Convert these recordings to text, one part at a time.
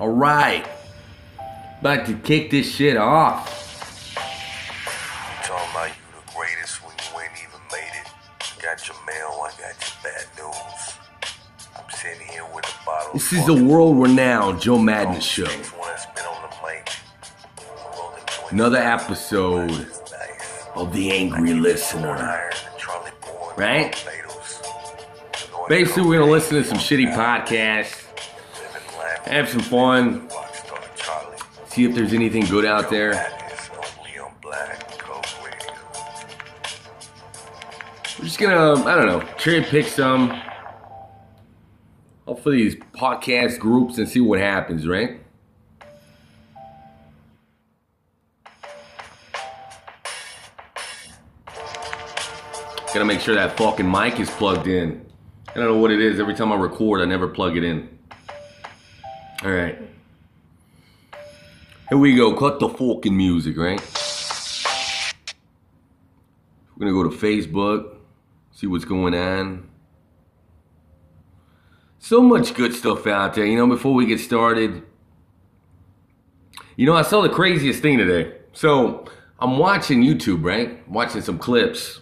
All right. About to kick this shit off. You talking about you the greatest when you ain't even made it. Got your mail, I got your bad news. I'm sitting here with a bottle. This is the world renowned Joe Madden show. Another episode of The Angry Listener. Right? Basically, we're gonna listen to some shitty podcasts, have some fun, see if there's anything good out there. We're just gonna, I don't know, cherry pick some of these podcast groups and see what happens, right? Gotta make sure that fucking mic is plugged in. I don't know what it is. Every time I record, I never plug it in. All right. Here we go. Cut the fucking music, right? We're gonna go to Facebook, see what's going on. So much good stuff out there. You know, before we get started, you know, I saw the craziest thing today. So I'm watching YouTube, right? Watching some clips.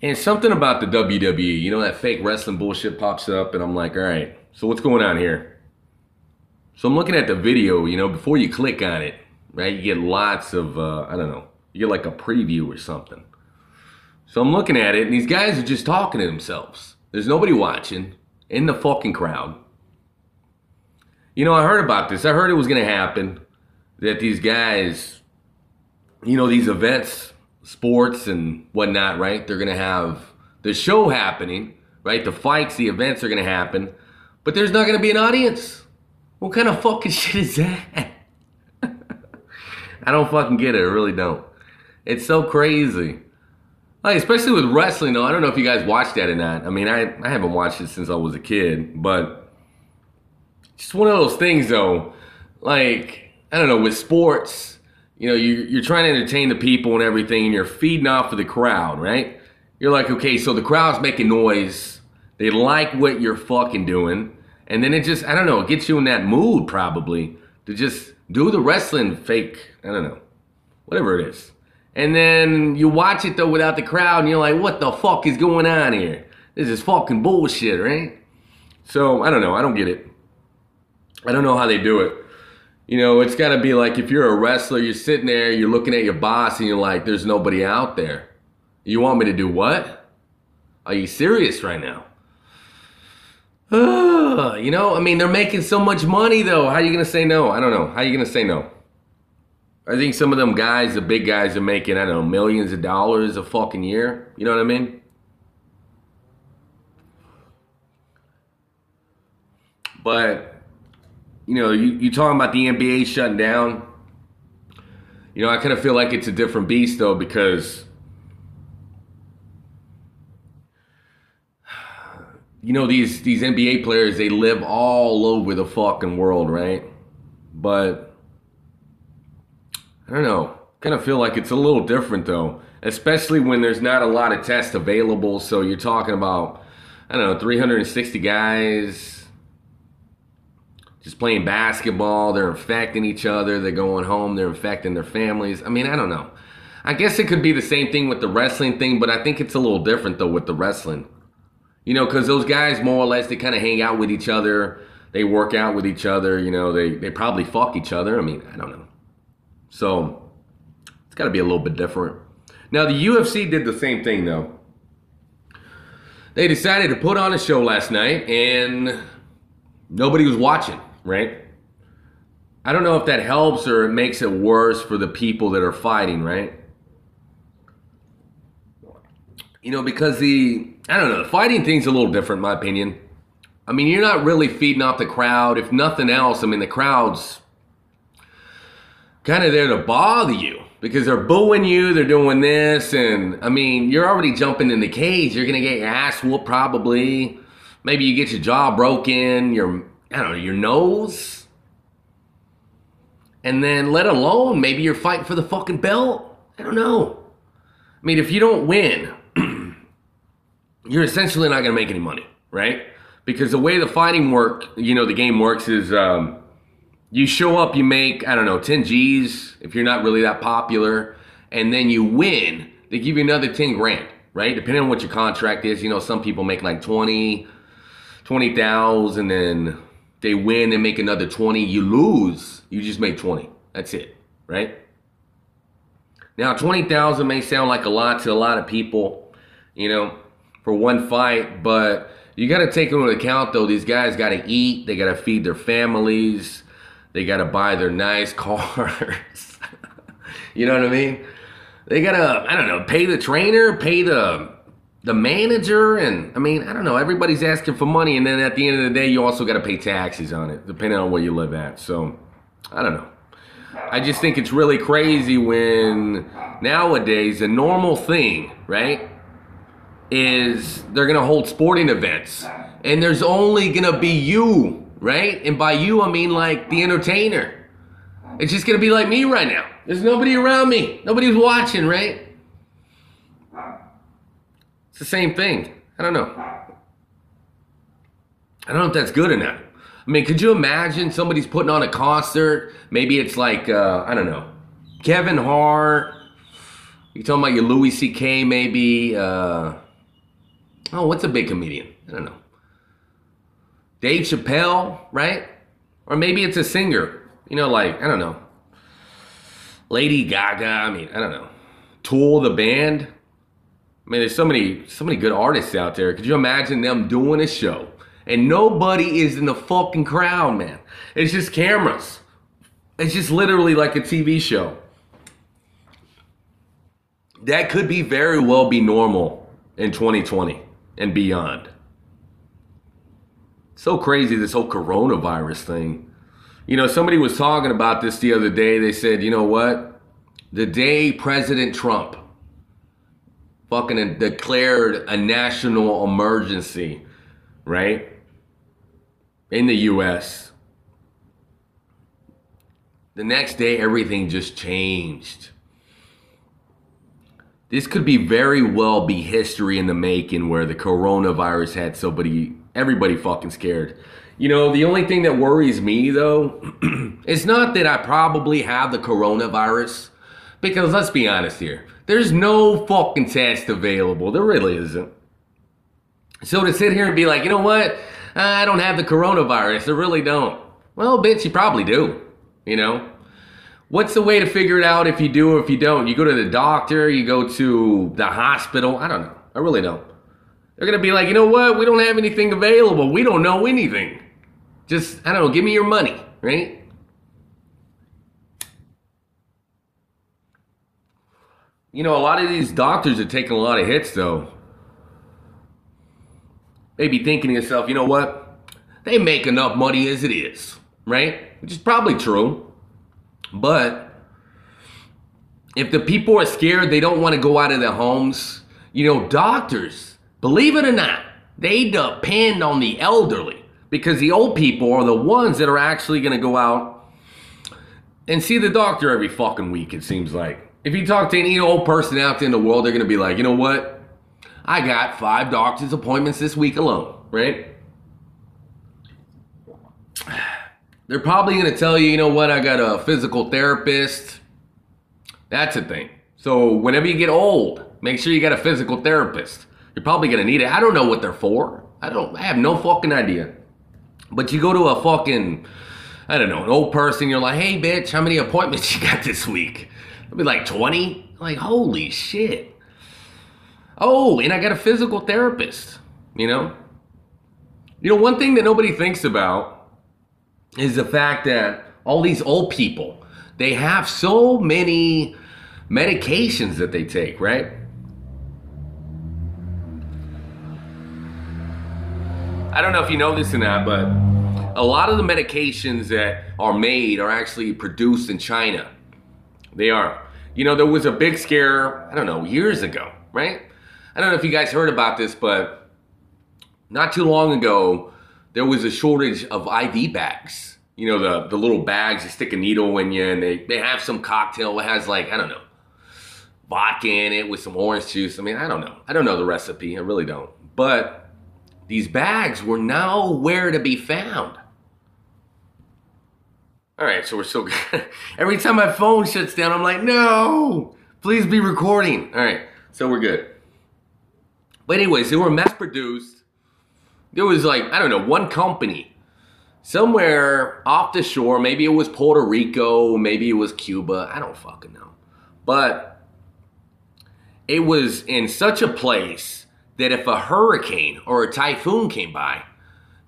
And something about the WWE, you know, that fake wrestling bullshit pops up, and I'm like, all right, so what's going on here? So I'm looking at the video, you know, before you click on it, right? You get lots of, uh, I don't know, you get like a preview or something. So I'm looking at it, and these guys are just talking to themselves. There's nobody watching in the fucking crowd. You know, I heard about this. I heard it was going to happen that these guys, you know, these events sports and whatnot, right? They're gonna have the show happening, right? The fights, the events are gonna happen, but there's not gonna be an audience. What kind of fucking shit is that? I don't fucking get it. I really don't. It's so crazy. Like, especially with wrestling, though. I don't know if you guys watched that or not. I mean, I, I haven't watched it since I was a kid, but just one of those things, though. Like, I don't know, with sports, you know, you, you're trying to entertain the people and everything, and you're feeding off of the crowd, right? You're like, okay, so the crowd's making noise. They like what you're fucking doing. And then it just, I don't know, it gets you in that mood probably to just do the wrestling fake, I don't know, whatever it is. And then you watch it though without the crowd, and you're like, what the fuck is going on here? This is fucking bullshit, right? So, I don't know, I don't get it. I don't know how they do it. You know, it's got to be like if you're a wrestler, you're sitting there, you're looking at your boss, and you're like, there's nobody out there. You want me to do what? Are you serious right now? You know, I mean, they're making so much money though. How are you to say no? I don't know. How are you to say no? I think some of them guys, the big guys, are making, I don't know, millions of dollars a fucking year. You know what I mean? But you know, you, you talking about the NBA shutting down. You know, I kind of feel like it's a different beast though because you know these these NBA players they live all over the fucking world, right? But I don't know. Kind of feel like it's a little different though, especially when there's not a lot of tests available. So you're talking about I don't know, 360 guys just playing basketball. They're infecting each other. They're going home. They're infecting their families. I mean, I don't know. I guess it could be the same thing with the wrestling thing, but I think it's a little different though with the wrestling. You know, because those guys more or less they kind of hang out with each other. They work out with each other. You know, they they probably fuck each other. I mean, I don't know. So it's got to be a little bit different. Now the UFC did the same thing though. They decided to put on a show last night and nobody was watching right? I don't know if that helps or it makes it worse for the people that are fighting, right? You know, because the, I don't know, the fighting thing's a little different, in my opinion. I mean, you're not really feeding off the crowd. If nothing else, I mean, the crowd's kind of there to bother you because they're booing you, they're doing this, and I mean, you're already jumping in the cage. You're gonna get your ass whooped probably. Maybe you get your jaw broken, your I don't know, your nose. And then let alone maybe you're fighting for the fucking belt. I don't know. I mean, if you don't win, you're essentially not going to make any money, right? Because the way the fighting work, you know, the game works is um, you show up, you make, I don't know, 10 G's if you're not really that popular, and then you win, they give you another 10 grand, right? Depending on what your contract is. You know, some people make like 20, 20,000, then they win and make another 20. You lose, you just make 20. That's it, right? Now, 20,000 may sound like a lot to a lot of people, you know, for one fight, but you got to take into account though, these guys got to eat, they got to feed their families, they got to buy their nice cars. you know what I mean? They got to, I don't know, pay the trainer, pay the the manager and I mean, I don't know, everybody's asking for money and then at the end of the day you also got to pay taxes on it depending on where you live at. So, I don't know. I just think it's really crazy when nowadays a normal thing, right, is they're gonna hold sporting events and there's only gonna be you, right? And by you, I mean like the entertainer. It's just gonna be like me right now. There's nobody around me, nobody's watching, right? It's the same thing. I don't know. I don't know if that's good or not. I mean, could you imagine somebody's putting on a concert? Maybe it's like, uh, I don't know, Kevin Hart. You talking about your Louis C.K. maybe? Uh, oh, what's a big comedian? I don't know. Dave Chappelle, right? Or maybe it's a singer. You know, like, I don't know. Lady Gaga. I mean, I don't know. Tool, the band. I mean, there's so many, so many good artists out there. Could you imagine them doing a show? And nobody is in the fucking crowd, man. It's just cameras. It's just literally like a TV show. That could be very well be normal in 2020 and beyond. So crazy, this whole coronavirus thing. You know, somebody was talking about this the other day. They said, you know what? The day President Trump fucking declared a national emergency, right? In the US. The next day, everything just changed. This could be very well be history in the making where the coronavirus had somebody, everybody fucking scared. You know, the only thing that worries me though, it's not that I probably have the coronavirus, because let's be honest here, there's no fucking test available. There really isn't. So to sit here and be like, you know what? I don't have the coronavirus. I really don't. Well, bitch, you probably do. You know? What's the way to figure it out if you do or if you don't? You go to the doctor, you go to the hospital. I don't know. I really don't. They're going to be like, you know what? We don't have anything available. We don't know anything. Just, I don't know, give me your money, right? You know, a lot of these doctors are taking a lot of hits, though. They be thinking to yourself, you know what? They make enough money as it is, right? Which is probably true. But if the people are scared, they don't want to go out of their homes. You know, doctors, believe it or not, they depend on the elderly because the old people are the ones that are actually going to go out and see the doctor every fucking week, it seems like. If you talk to any old person out there in the world, they're going to be like, you know what? I got five doctor's appointments this week alone, right? They're probably going to tell you, you know what? I got a physical therapist. That's a thing. So whenever you get old, make sure you got a physical therapist. You're probably going to need it. I don't know what they're for. I don't, I have no fucking idea. But you go to a fucking, I don't know, an old person, you're like, hey, bitch, how many appointments you got this week? I'll be like 20. Like, holy shit. Oh, and I got a physical therapist, you know? You know, one thing that nobody thinks about is the fact that all these old people, they have so many medications that they take, right? I don't know if you know this or not, but a lot of the medications that are made are actually produced in China. They are. You know, there was a big scare, I don't know, years ago, right? I don't know if you guys heard about this, but not too long ago, there was a shortage of IV bags. You know, the, the little bags, they stick a needle in you, and they, they have some cocktail that has, like, I don't know, vodka in it with some orange juice. I mean, I don't know. I don't know the recipe. I really don't. But these bags were nowhere to be found. All right, so we're still good. Every time my phone shuts down, I'm like, no, please be recording. All right, so we're good. But anyways, they were mass produced. There was like, I don't know, one company somewhere off the shore. Maybe it was Puerto Rico, maybe it was Cuba. I don't fucking know. But it was in such a place that if a hurricane or a typhoon came by,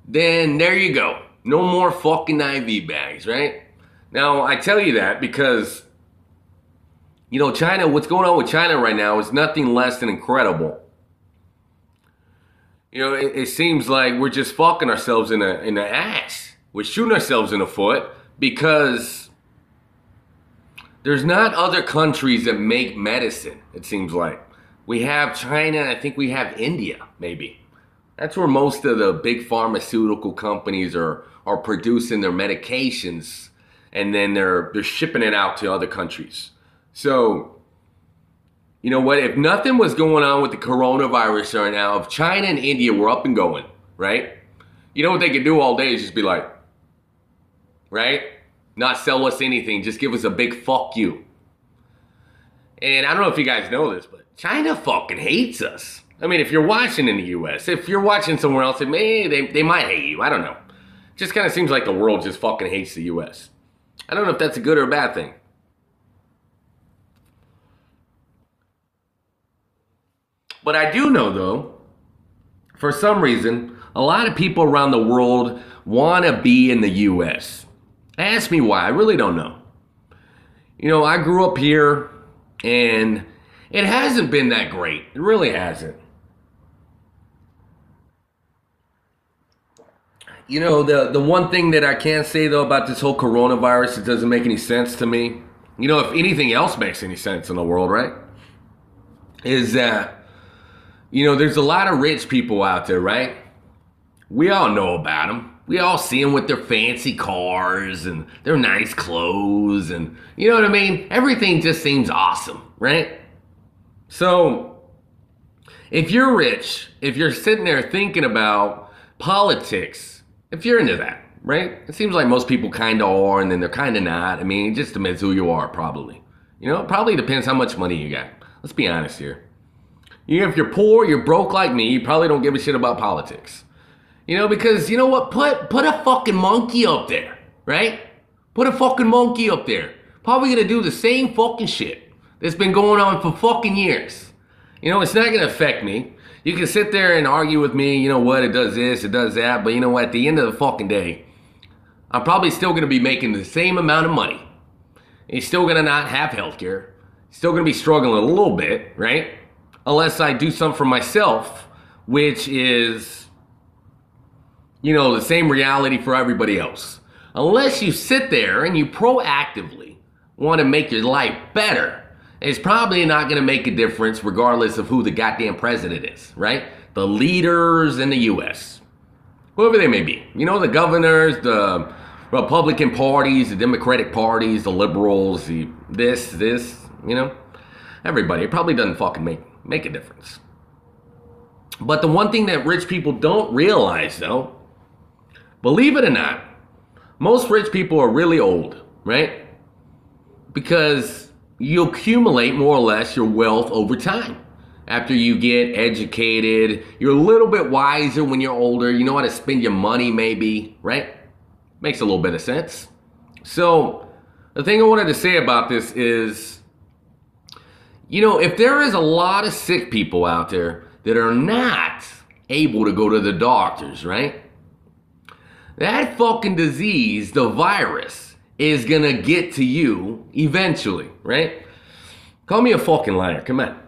then there you go. No more fucking IV bags, right? Now, I tell you that because, you know, China, what's going on with China right now is nothing less than incredible. You know, it, it seems like we're just fucking ourselves in the in the ass. We're shooting ourselves in the foot because there's not other countries that make medicine, it seems like. We have China, I think we have India, maybe. That's where most of the big pharmaceutical companies are are producing their medications and then they're they're shipping it out to other countries. So you know what? If nothing was going on with the coronavirus right now, if China and India were up and going, right? You know what they could do all day is just be like, right? Not sell us anything, just give us a big fuck you. And I don't know if you guys know this, but China fucking hates us. I mean, if you're watching in the US, if you're watching somewhere else, it may, they, they might hate you. I don't know. Just kind of seems like the world just fucking hates the US. I don't know if that's a good or a bad thing. But I do know, though, for some reason, a lot of people around the world want to be in the US. Ask me why. I really don't know. You know, I grew up here and it hasn't been that great. It really hasn't. You know, the, the one thing that I can say though about this whole coronavirus, it doesn't make any sense to me. You know, if anything else makes any sense in the world, right? Is that, you know, there's a lot of rich people out there, right? We all know about them. We all see them with their fancy cars and their nice clothes, and you know what I mean? Everything just seems awesome, right? So, if you're rich, if you're sitting there thinking about politics, if you're into that, right? It seems like most people kind of are, and then they're kind of not. I mean, it just depends who you are, probably. You know, it probably depends how much money you got. Let's be honest here. You if you're poor, you're broke like me, you probably don't give a shit about politics. You know, because you know what? Put put a fucking monkey up there, right? Put a fucking monkey up there. Probably gonna do the same fucking shit that's been going on for fucking years. You know, it's not gonna affect me. You can sit there and argue with me, you know what, it does this, it does that, but you know what, at the end of the fucking day, I'm probably still gonna be making the same amount of money. He's still gonna not have healthcare. Still gonna be struggling a little bit, right? Unless I do something for myself, which is you know, the same reality for everybody else. Unless you sit there and you proactively want to make your life better, it's probably not going to make a difference regardless of who the goddamn president is, right? The leaders in the US, whoever they may be. You know, the governors, the Republican parties, the Democratic parties, the liberals, the this, this, you know, everybody. It probably doesn't fucking make, make a difference. But the one thing that rich people don't realize, though, Believe it or not, most rich people are really old, right? Because you accumulate more or less your wealth over time. After you get educated, you're a little bit wiser when you're older. You know how to spend your money, maybe, right? Makes a little bit of sense. So, the thing I wanted to say about this is you know, if there is a lot of sick people out there that are not able to go to the doctors, right? that fucking disease, the virus, is gonna get to you eventually, right? Call me a fucking liar. Come on.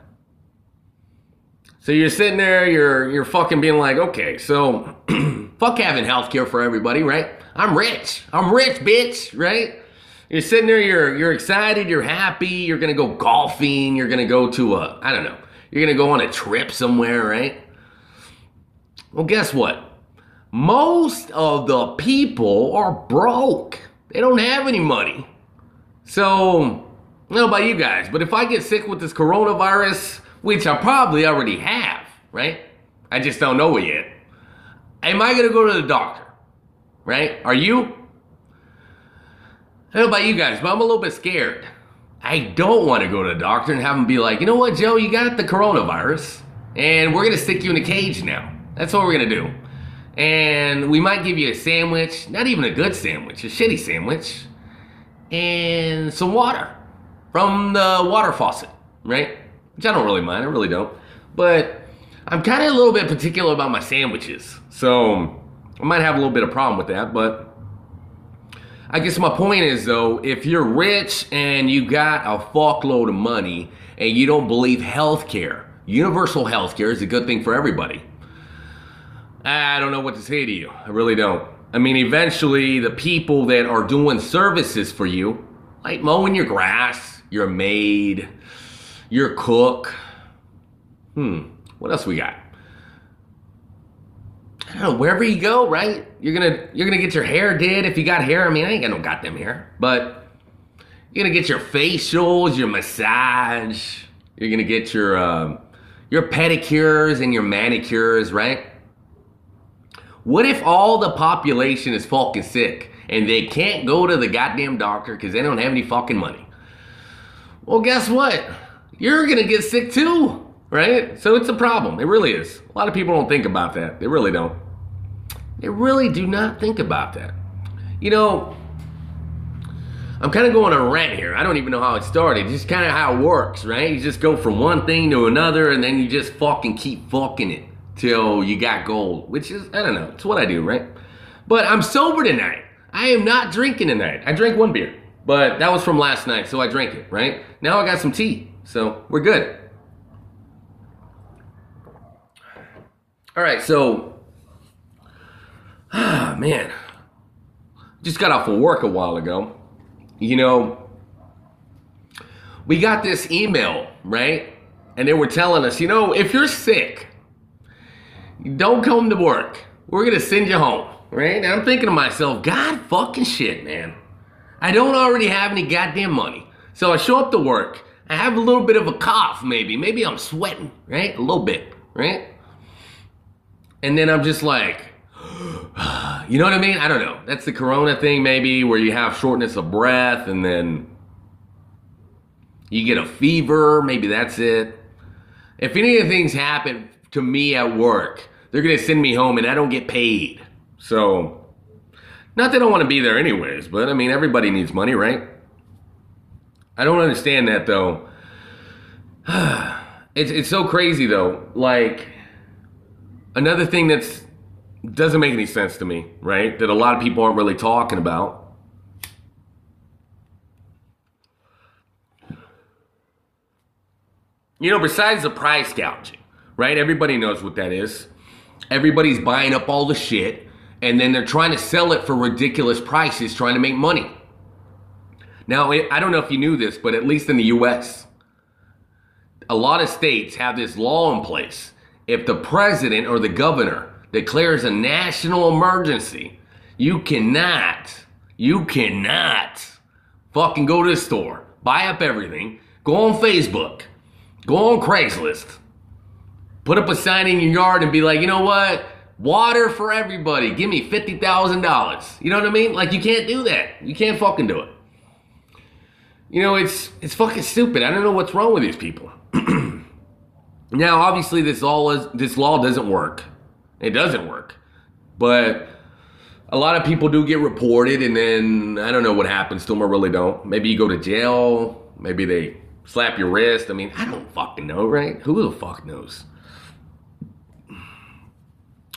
So you're sitting there, you're you're fucking being like, okay, so fuck having healthcare for everybody, right? I'm rich. I'm rich, bitch, right? You're sitting there, you're you're excited, you're happy, you're gonna go golfing, you're gonna go to a, I don't know, you're gonna go on a trip somewhere, right? Well, guess what? most of the people are broke. They don't have any money. So, I know about you guys, but if I get sick with this coronavirus, which I probably already have, right? I just don't know it yet. am I to go to the doctor? Right? Are you? I don't know about you guys, but I'm a little bit scared. I don't want to go to the doctor and have him be like, you know what, Joe, you got the coronavirus, and we're to stick you in a cage now. That's what we're to do. And we might give you a sandwich, not even a good sandwich, a shitty sandwich, and some water from the water faucet, right? Which I don't really mind, I really don't. But I'm kind of a little bit particular about my sandwiches. So I might have a little bit of problem with that, but I guess my point is though, if you're rich and you got a fuckload of money and you don't believe healthcare, universal healthcare is a good thing for everybody. I don't know what to say to you. I really don't. I mean, eventually, the people that are doing services for you, like mowing your grass, your maid, your cook. Hmm, what else we got? I don't know, wherever you go, right? You're gonna you're gonna get your hair did if you got hair. I mean, I ain't got no goddamn hair, but you're gonna get your facials, your massage. You're gonna get your um, your pedicures and your manicures, right? What if all the population is fucking sick and they can't go to the goddamn doctor because they don't have any fucking money? Well, guess what? You're gonna get sick too, right? So it's a problem. It really is. A lot of people don't think about that. They really don't. They really do not think about that. You know, I'm kind of going on a rant here. I don't even know how it started. Just kind of how it works, right? You just go from one thing to another and then you just fucking keep fucking it till you got gold, which is, I don't know, it's what I do, right? But I'm sober tonight. I am not drinking tonight. I drank one beer, but that was from last night, so I drank it, right? Now I got some tea, so we're good. All right, so, ah, man, just got off of work a while ago. You know, we got this email, right? And they were telling us, you know, if you're sick, don't come to work. We're gonna send you home, right? And I'm thinking to myself, God fucking shit, man. I don't already have any goddamn money. So I show up to work. I have a little bit of a cough, maybe. Maybe I'm sweating, right? A little bit, right? And then I'm just like, you know what I mean? I don't know. That's the corona thing, maybe, where you have shortness of breath and then you get a fever. Maybe that's it. If any of the things happen to me at work, they're gonna send me home and I don't get paid. So, not that I want to be there anyways, but I mean, everybody needs money, right? I don't understand that though. it's it's so crazy though. Like another thing that's doesn't make any sense to me, right? That a lot of people aren't really talking about. You know, besides the price gouging, right? Everybody knows what that is. Everybody's buying up all the shit and then they're trying to sell it for ridiculous prices, trying to make money. Now, I don't know if you knew this, but at least in the US, a lot of states have this law in place. If the president or the governor declares a national emergency, you cannot, you cannot fucking go to the store, buy up everything, go on Facebook, go on Craigslist, put up a sign in your yard and be like, you know what? Water for everybody. Give me $50,000. You know what I mean? Like, you can't do that. You can't fucking do it. You know, it's it's fucking stupid. I don't know what's wrong with these people. now, obviously, this all is, this law doesn't work. It doesn't work. But a lot of people do get reported, and then I don't know what happens to them. I really don't. Maybe you go to jail. Maybe they slap your wrist. I mean, I don't fucking know, right? Who the fuck knows?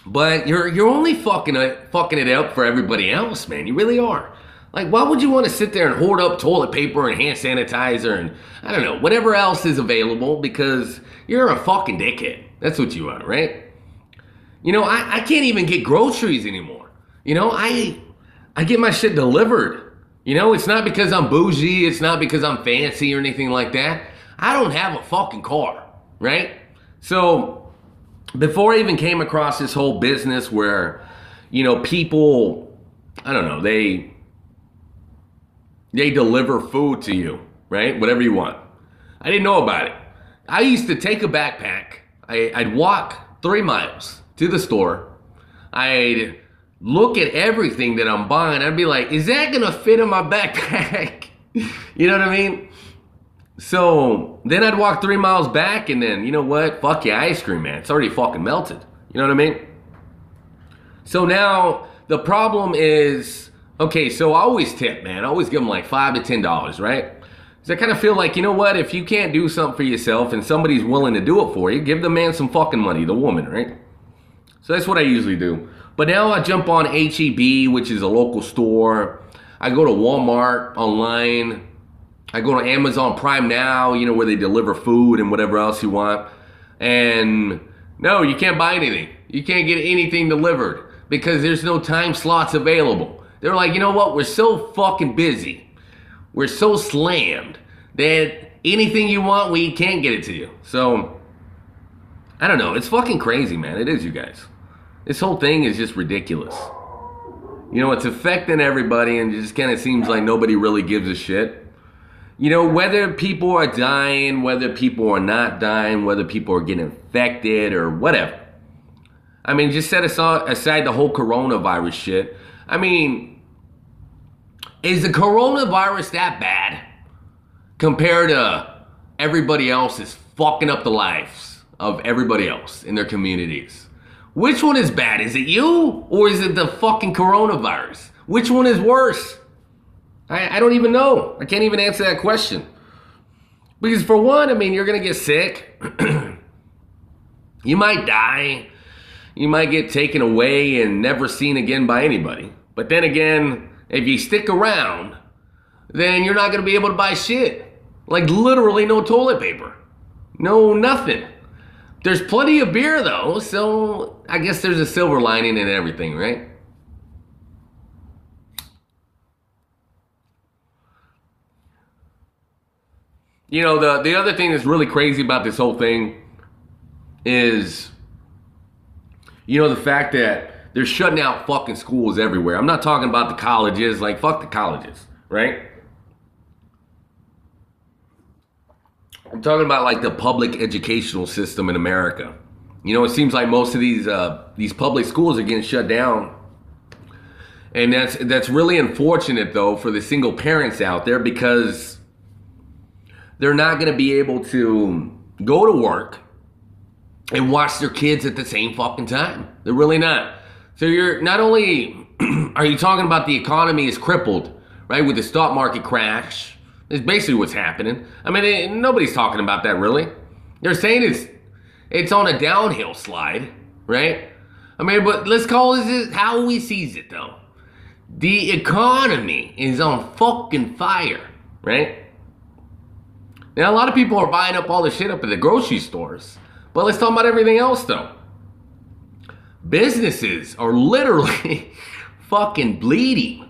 But you're you're only fucking it, fucking it up for everybody else, man. You really are. Like, why would you want to sit there and hoard up toilet paper and hand sanitizer and I don't know whatever else is available because you're a fucking dickhead. That's what you are, right? You know, I, I can't even get groceries anymore. You know, I I get my shit delivered. You know, it's not because I'm bougie. It's not because I'm fancy or anything like that. I don't have a fucking car, right? So before I even came across this whole business where, you know, people, I don't know, they they deliver food to you, right? Whatever you want. I didn't know about it. I used to take a backpack. I, I'd walk three miles to the store. I'd look at everything that I'm buying. I'd be like, is that gonna fit in my backpack? you know what I mean? So then I'd walk three miles back and then, you know what? Fuck your ice cream, man. It's already fucking melted. You know what I mean? So now the problem is, okay, so I always tip, man. I always give them like five to ten dollars, right? Because I kind of feel like, you know what? If you can't do something for yourself and somebody's willing to do it for you, give the man some fucking money, the woman, right? So that's what I usually do. But now I jump on HEB, which is a local store. I go to Walmart online. I go to Amazon Prime Now, you know, where they deliver food and whatever else you want. And no, you can't buy anything. You can't get anything delivered because there's no time slots available. They're like, you know what? We're so fucking busy. We're so slammed that anything you want, we can't get it to you. So, I don't know. It's fucking crazy, man. It is, you guys. This whole thing is just ridiculous. You know, it's affecting everybody and it just kind of seems like nobody really gives a shit. You know, whether people are dying, whether people are not dying, whether people are getting infected or whatever. I mean, just set aside, the whole coronavirus shit. I mean, is the coronavirus that bad compared to everybody else is fucking up the lives of everybody else in their communities? Which one is bad? Is it you or is it the fucking coronavirus? Which one is worse? I, I don't even know. I can't even answer that question. Because for one, I mean, you're gonna get sick. you might die. You might get taken away and never seen again by anybody. But then again, if you stick around, then you're not gonna be able to buy shit. Like literally no toilet paper. No nothing. There's plenty of beer though, so I guess there's a silver lining in everything, right? You know, the the other thing that's really crazy about this whole thing is you know the fact that they're shutting out fucking schools everywhere. I'm not talking about the colleges, like fuck the colleges, right? I'm talking about like the public educational system in America. You know, it seems like most of these uh, these public schools are getting shut down, and that's that's really unfortunate though for the single parents out there because they're not going to be able to go to work and watch their kids at the same fucking time. They're really not. So you're not only are you talking about the economy is crippled, right, with the stock market crash. It's basically what's happening. I mean, it, nobody's talking about that really. They're saying it's it's on a downhill slide, right? I mean, but let's call this how we sees it though. The economy is on fucking fire, right? Now, a lot of people are buying up all the shit up at the grocery stores. But let's talk about everything else, though. Businesses are literally fucking bleeding.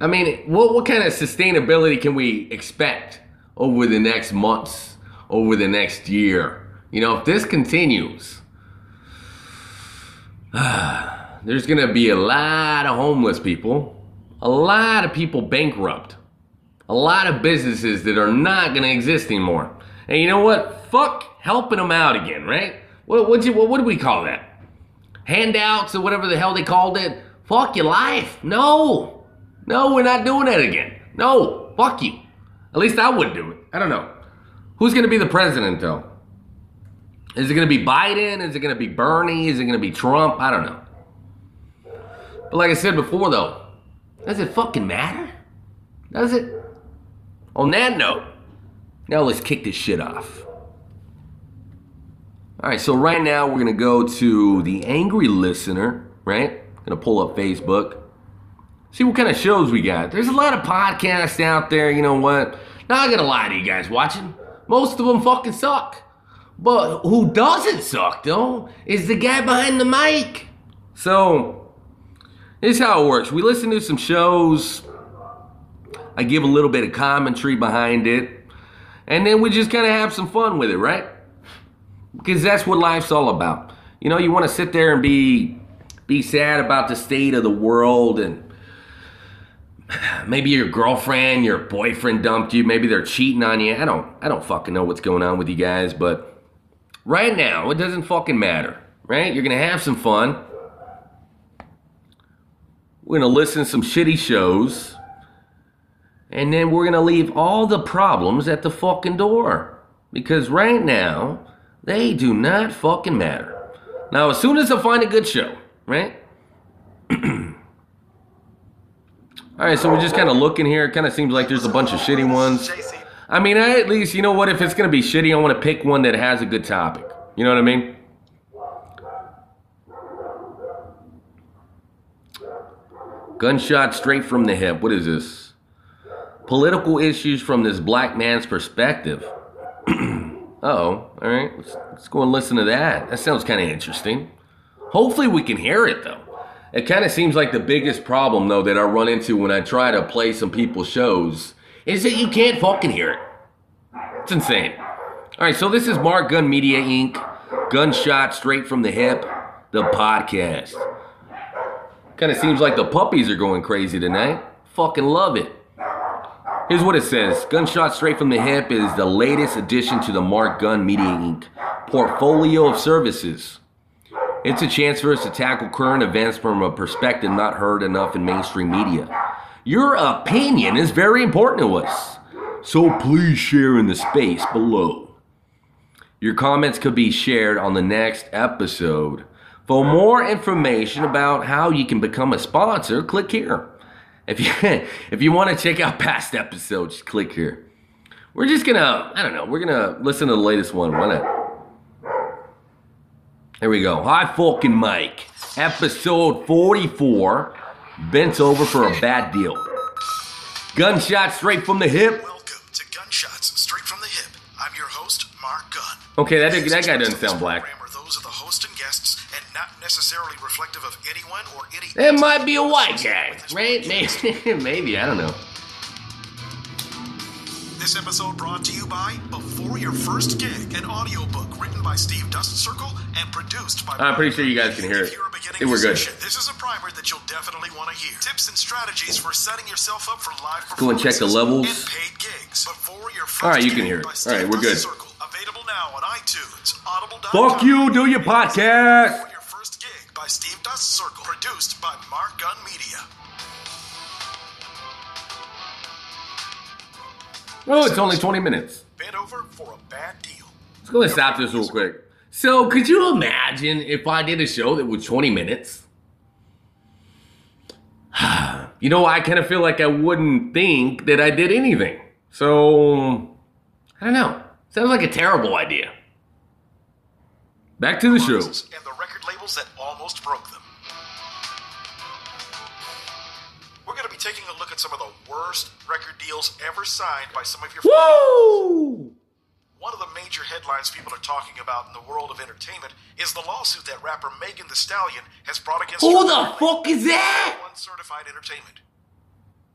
I mean, what, what kind of sustainability can we expect over the next months, over the next year? You know, if this continues, there's gonna be a lot of homeless people, a lot of people bankrupt a lot of businesses that are not going to exist anymore. And you know what? Fuck helping them out again, right? What what, what, what do we call that? Handouts or whatever the hell they called it. Fuck your life. No, no, we're not doing that again. No, fuck you. At least I wouldn't do it. I don't know. Who's going to be the president though? Is it going to be Biden? Is it going to be Bernie? Is it going to be Trump? I don't know. But like I said before though, does it fucking matter? Does it? On that note, now let's kick this shit off. All right, so right now we're gonna go to the angry listener, right? Gonna pull up Facebook, see what kind of shows we got. There's a lot of podcasts out there. You know what? Not gonna lie to you guys watching. Most of them fucking suck. But who doesn't suck though is the guy behind the mic. So, here's how it works. We listen to some shows I give a little bit of commentary behind it. And then we just kind of have some fun with it, right? Because that's what life's all about. You know, you want to sit there and be be sad about the state of the world and maybe your girlfriend, your boyfriend dumped you, maybe they're cheating on you. I don't I don't fucking know what's going on with you guys, but right now it doesn't fucking matter, right? You're going to have some fun. We're gonna listen to some shitty shows. And then we're gonna leave all the problems at the fucking door. Because right now, they do not fucking matter. Now, as soon as I find a good show, right? All right, so we're just kind of looking here. It kind of seems like there's a bunch of shitty ones. I mean, I at least, you know what? If it's going to be shitty, I want to pick one that has a good topic. You know what I mean? Gunshot straight from the hip. What is this? Political issues from this black man's perspective. oh, all right. Let's, let's go and listen to that. That sounds kind of interesting. Hopefully, we can hear it though. It kind of seems like the biggest problem though that I run into when I try to play some people's shows is that you can't fucking hear it. It's insane. All right, so this is Mark Gunn Media Inc. Gunshot straight from the hip, the podcast. Kind of seems like the puppies are going crazy tonight. Fucking love it. Here's what it says Gunshot Straight from the Hip is the latest addition to the Mark Gunn Media Inc. portfolio of services. It's a chance for us to tackle current events from a perspective not heard enough in mainstream media. Your opinion is very important to us, so please share in the space below. Your comments could be shared on the next episode. For more information about how you can become a sponsor, click here. If you if you want to check out past episodes, click here. We're just gonna I don't know. We're gonna listen to the latest one. Why not? Here we go. Hi, fucking Mike. Episode 44. Bent over for a bad deal. Gunshot straight from the hip. Welcome to Gunshots Straight from the Hip. I'm your host, Mark Gunn. Okay, that, that guy doesn't sound black. those of the host and guests, and not necessarily reflective of anyone or any. It might be a white guy, right? Maybe, maybe I don't know. This episode brought to you by Before Your First Gig, an audiobook written by Steve Dust Circle and produced by. I'm pretty sure you guys can hear it. you're a beginning Hey, we're good. This is a primer that you'll definitely want to hear. Tips and strategies for setting yourself up for live go and check the levels. and paid gigs. Before Your First All right, you can hear it. All right, we're good. Circle. Available now on iTunes, Audible.com. Fuck you, do your podcast. Before Your First Gig by Steve Dust Circle. Produced by Mark Gunn Media. Oh, it's only 20 minutes. Over for a bad deal. Let's go and stop this real quick. So, could you imagine if I did a show that was 20 minutes? you know, I kind of feel like I wouldn't think that I did anything. So, I don't know. Sounds like a terrible idea. Back to the show. And the record labels that almost broke them. Going to be taking a look at some of the worst record deals ever signed by some of your Woo! One of the major headlines people are talking about in the world of entertainment is the lawsuit that rapper Megan Thee Stallion has brought against Who the fuck is that? Uncertified Entertainment.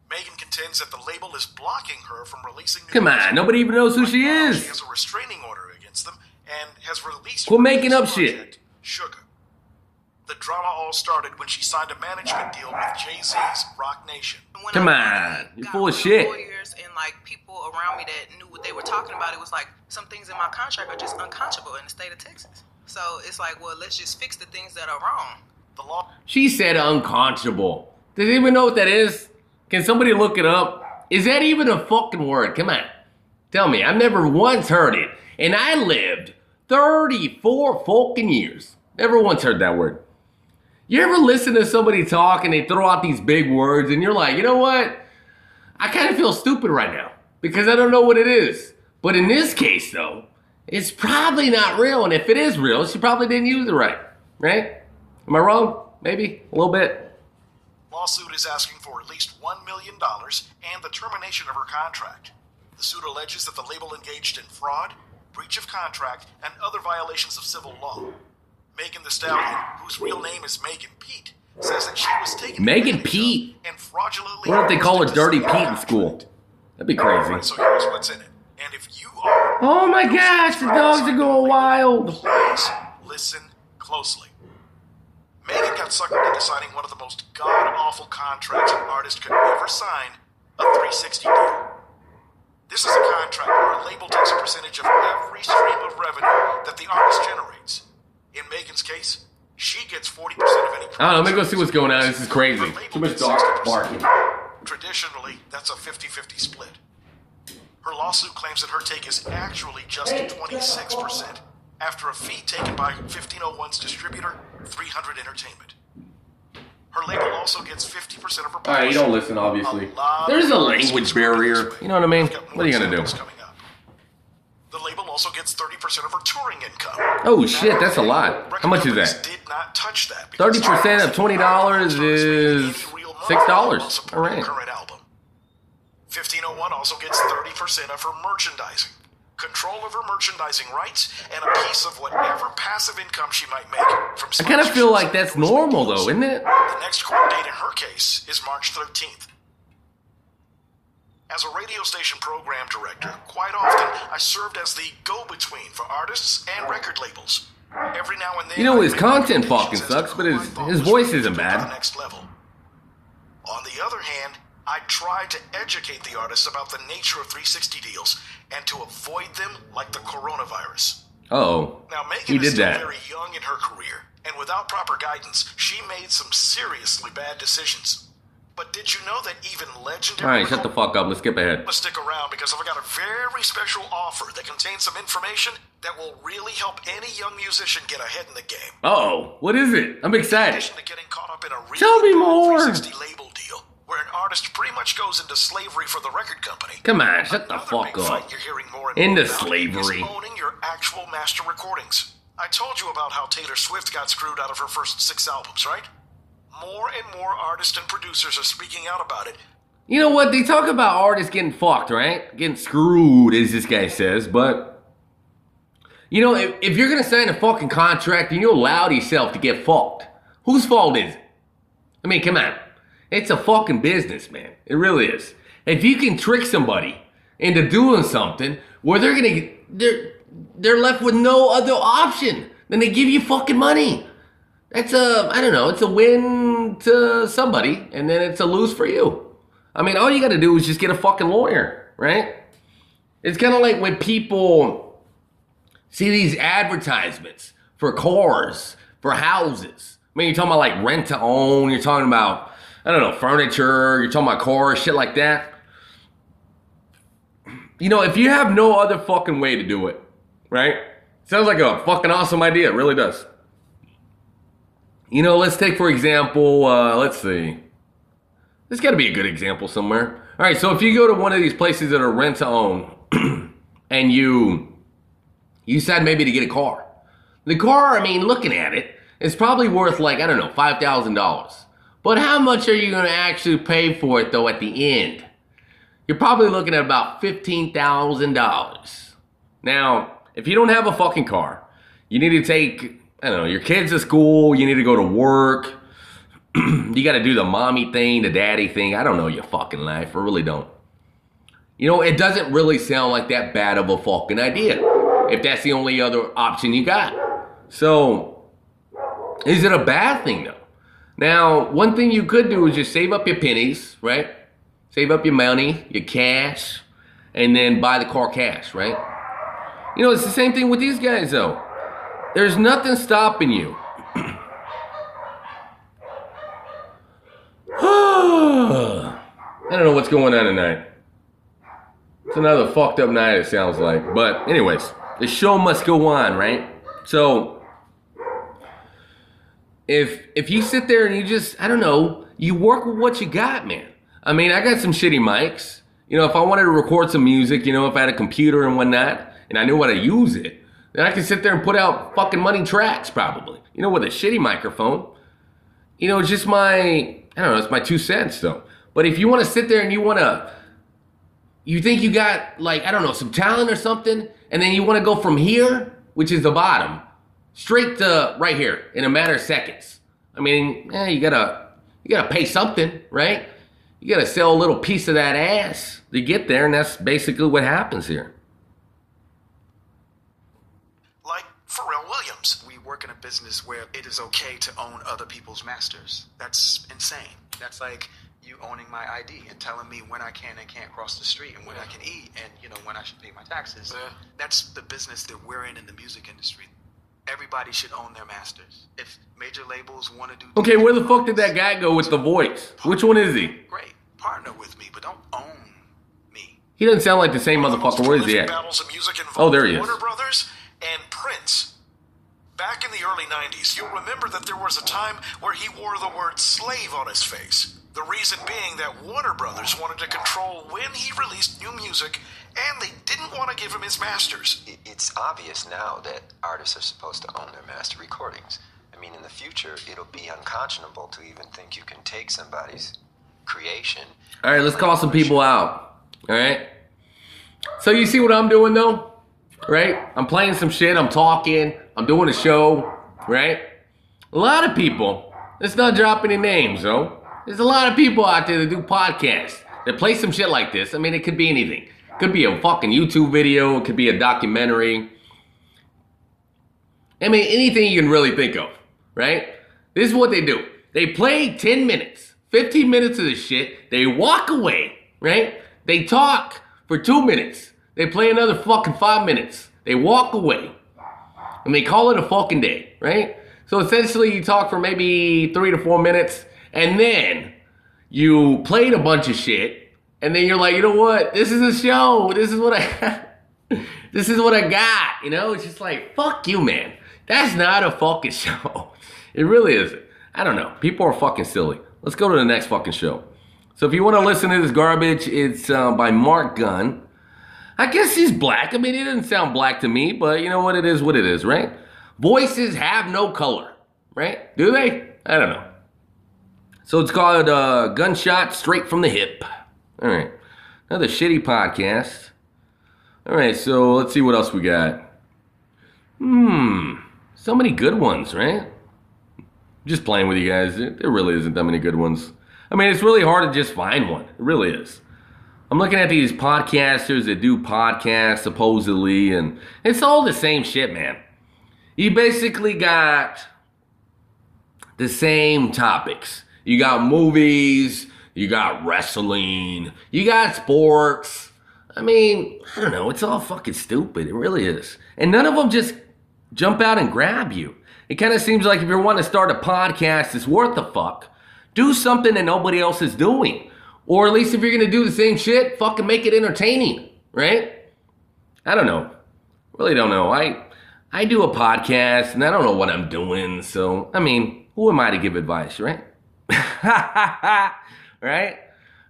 Megan contends that the label is blocking her from releasing new Come music. on, nobody even knows who Right she is. She has a restraining order against them and has released. Quit making up shit. Sugar. The drama all started when she signed a management deal with Jay Z's Roc Nation. when Come I on, you got full of shit. Lawyers and like people around me that knew what they were talking about. It was like some things in my contract are just unconscionable in the state of Texas. So it's like, well, let's just fix the things that are wrong. The law She said unconscionable. Does anyone know what that is? Can somebody look it up? Is that even a fucking word? Come on. Tell me. I've never once heard it. And I lived 34 fucking years. Never once heard that word. You ever listen to somebody talk and they throw out these big words and you're like, you know what? I kind of feel stupid right now because I don't know what it is. But in this case, though, it's probably not real. And if it is real, she probably didn't use it right. Right? Am I wrong? Maybe a little bit. lawsuit is asking for at least $1 million and the termination of her contract. The suit alleges that the label engaged in fraud, breach of contract, and other violations of civil law. Megan Thee Stallion, whose real name is Megan Pete, says that she was taken Megan Pete? and fraudulently. What if they call her Dirty Pete in school? That'd be crazy. so here's what's in it. And if you are Oh my gosh, the dogs are going wild. Please listen closely. Megan got suckered into signing one of the most god awful contracts an artist could ever sign a 360 deal. This is a contract where a label takes a percentage of every stream of revenue that the artist generates. In Megan's case, she gets 40% of any I don't know. Let me go see what's going on. This is crazy. Too much gets dog barking. Traditionally, that's a 50 50 split. Her lawsuit claims that her take is actually just 26% after a fee taken by 1501's distributor, 300 Entertainment. Her label also gets 50% of her All right, you don't listen, obviously. A There's a language barrier. You know what I mean? What are you gonna do? Examples coming up. The label also gets 30% of her touring income. Oh shit, that's a lot. How much is that? Did not touch that. 30% of $20 is any real money $6. All right. current album. 1501 also gets 30% of her merchandising, control of her merchandising rights, and a piece of whatever passive income she might make from I kind of feel like that's normal though, isn't it? The next court date in her case is March 13th. As a radio station program director, quite often I served as the go-between for artists and record labels. Every now and then, You know, his content fucking sucks, but his- his voice isn't to go to bad. next level. On the other hand, I try to educate the artists about the nature of 360 deals and to avoid them like the coronavirus. Oh, Now, Megan he is did still that. very young in her career, and without proper guidance, she made some seriously bad decisions. But did you know that even legendary? All right, shut the fuck up. Let's skip ahead. Let's stick around because I've got a very special offer that contains some information that will really help any young musician get ahead in the game. Oh, what is it? I'm In excited. addition to getting caught up in a really Tell me more. 360 label deal, where an artist pretty much goes into slavery for the record company. Come on, shut the fuck up. you're hearing more and Into more slavery. Is owning your actual master recordings. I told you about how Taylor Swift got screwed out of her first six albums, right? More and more artists and producers are speaking out about it. You know what? They talk about artists getting fucked, right? Getting screwed, as this guy says, but. You know, if, if you're gonna sign a fucking contract and you allow yourself to get fucked, whose fault is it? I mean, come on. It's a fucking business, man. It really is. If you can trick somebody into doing something where they're gonna get, they're they're left with no other option than they give you fucking money. That's a I don't know, it's a win to somebody and then it's a lose for you. I mean, all you got to do is just get a fucking lawyer, right? It's kind of like when people see these advertisements for cars, for houses. I mean, you're talking about like rent to own, you're talking about, I don't know, furniture, you're talking about cars, shit like that. You know, if you have no other fucking way to do it, right? Sounds like a fucking awesome idea, it really does. You know, let's take for example, uh, let's see. There's got to be a good example somewhere. All right, so if you go to one of these places that are rent to own, and you you decide maybe to get a car, the car, I mean, looking at it, it, is probably worth like I don't know five thousand dollars. But how much are you going to actually pay for it though at the end? You're probably looking at about fifteen thousand dollars. Now, if you don't have a fucking car, you need to take I don't know your kids at school. You need to go to work you got to do the mommy thing, the daddy thing. I don't know your fucking life. I really don't. You know, it doesn't really sound like that bad of a fucking idea if that's the only other option you got. So, is it a bad thing though? Now, one thing you could do is just save up your pennies, right? Save up your money, your cash, and then buy the car cash, right? You know, it's the same thing with these guys though. There's nothing stopping you I don't know what's going on tonight. It's another fucked up night, it sounds like. But, anyways, the show must go on, right? So, if if you sit there and you just, I don't know, you work with what you got, man. I mean, I got some shitty mics. You know, if I wanted to record some music, you know, if I had a computer and whatnot, and I knew how to use it, then I can sit there and put out fucking money tracks, probably. You know, with a shitty microphone. You know, it's just my, I don't know, it's my two cents though. But if you want to sit there and you want to, you think you got like, I don't know, some talent or something, and then you want to go from here, which is the bottom, straight to right here in a matter of seconds. I mean, yeah, you gotta, you gotta pay something, right? You gotta sell a little piece of that ass to get there, and that's basically what happens here. Like Pharrell Williams. We work in a business where it is okay to own other people's masters. That's insane. That's like you owning my ID and telling me when I can and can't cross the street and when I can eat and you know when I should pay my taxes. Yeah. That's the business that we're in in the music industry. everybody should own their masters. If major labels want to do Okay, where the fuck did that guy go with the voice? Which one is he? Great, partner with me, but don't own me. He doesn't sound like the same One of the most motherfucker. Where is he at? Of music Oh, there he is. Warner Brothers and Prince. Back in the early 90s, you'll remember that there was a time where he wore the word slave on his face. The reason being that Warner Brothers wanted to control when he released new music, and they didn't want to give him his masters. It's obvious now that artists are supposed to own their master recordings. I mean, in the future, it'll be unconscionable to even think you can take somebody's creation. All right, let's call some people out. All right. So you see what I'm doing though, right? I'm playing some shit. I'm talking. I'm doing a show, right? A lot of people. Let's not drop any names, though. There's a lot of people out there that do podcasts that play some shit like this. I mean, it could be anything. It could be a fucking YouTube video. It could be a documentary. I mean, anything you can really think of, right? This is what they do. They play 10 minutes, 15 minutes of this shit. They walk away, right? They talk for two minutes. They play another fucking five minutes. They walk away. And they call it a fucking day, right? So essentially, you talk for maybe three to four minutes, and then you played a bunch of shit, and then you're like, you know what? This is a show. This is what I. this is what I got. You know, it's just like, fuck you, man. That's not a fucking show. It really isn't. I don't know. People are fucking silly. Let's go to the next fucking show. So if you want to listen to this garbage, it's uh, by Mark Gunn. I guess he's black. I mean, he doesn't sound black to me, but you know what? It is what it is, right? Voices have no color, right? Do they? I don't know. So it's called uh, Gunshot Straight from the Hip. All right. Another shitty podcast. All right, so let's see what else we got. Hmm. So many good ones, right? Just playing with you guys. There really isn't that many good ones. I mean, it's really hard to just find one. It really is. I'm looking at these podcasters that do podcasts supposedly, and it's all the same shit, man. You basically got the same topics. You got movies, you got wrestling, you got sports. I mean, I don't know. It's all fucking stupid. It really is. And none of them just jump out and grab you. It kind of seems like if you're wanting to start a podcast it's worth the fuck, do something that nobody else is doing. Or at least if you're gonna do the same shit, fucking make it entertaining, right? I don't know. Really don't know. I I do a podcast and I don't know what I'm doing, so I mean, who am I to give advice, right? right?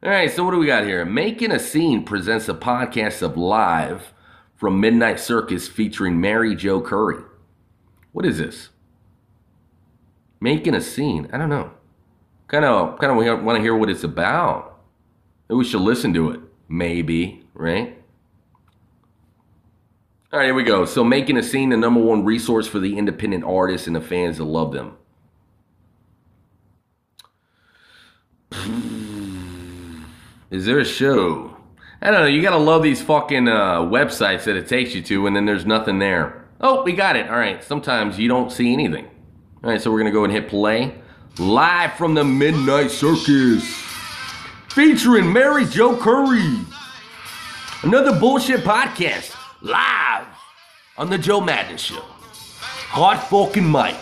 All right, so what do we got here? Making a Scene presents a podcast of live from Midnight Circus featuring Mary Jo Curry. What is this? Making a scene. I don't know. Kind of, kind of want to hear what it's about. Maybe we should listen to it. Maybe, right? All right, here we go. So, making a scene, the number one resource for the independent artists and the fans that love them. Is there a show? I don't know. You gotta love these fucking uh, websites that it takes you to, and then there's nothing there. Oh, we got it. All right. Sometimes you don't see anything. All right, so we're gonna go and hit play. Live from the Midnight Circus, featuring Mary Jo Curry. Another bullshit podcast live on the Joe Madness Show. Hot fucking mic.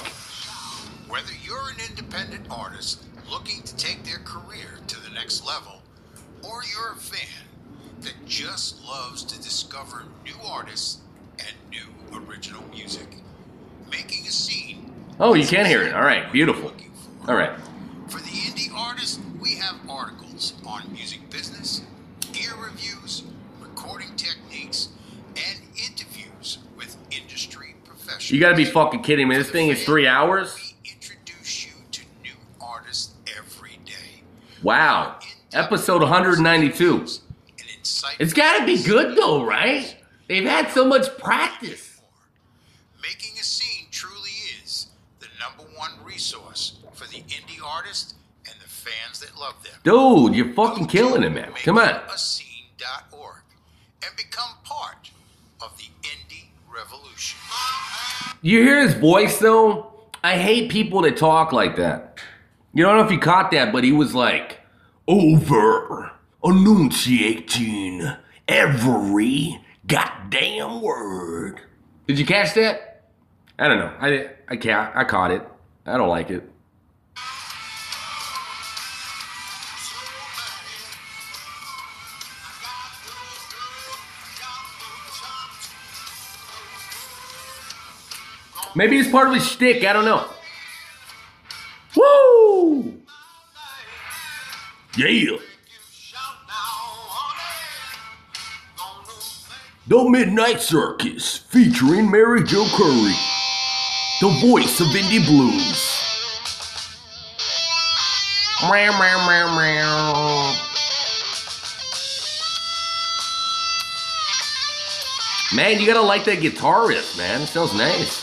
Whether you're an independent artist looking to take their career to the next level, or you're a fan that just loves to discover new artists and new original music, making a scene. Oh, you can't hear it. All right, beautiful. All right. For the indie artist, we have articles on music business, gear reviews, recording techniques, and interviews with industry professionals. You gotta be fucking kidding me. This thing is three hours? We introduce you to new artists every day. Wow. Episode 192. It's gotta be good though, right? They've had so much practice. Making a scene truly is the number one resource for the indie artist and the fans that love them. Dude, you're fucking killing it, man. Come on. And become part of the indie revolution. You hear his voice though? I hate people that talk like that. You don't know if you caught that, but he was like, over enunciating every goddamn word. Did you catch that? I don't know. I I can't. I caught it. I don't like it. Maybe it's part of his shtick. I don't know. Woo! Yeah. The Midnight Circus featuring Mary Jo Curry, the voice of indie blues. Meow, meow, meow, meow. Man, you gotta like that guitar riff, man. It sounds nice.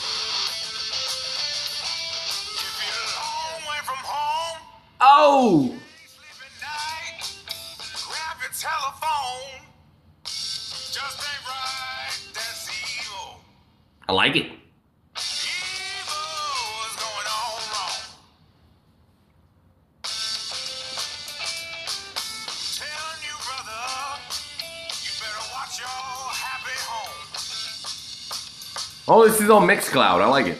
Your happy home. Oh, this is on Mixcloud. I like it.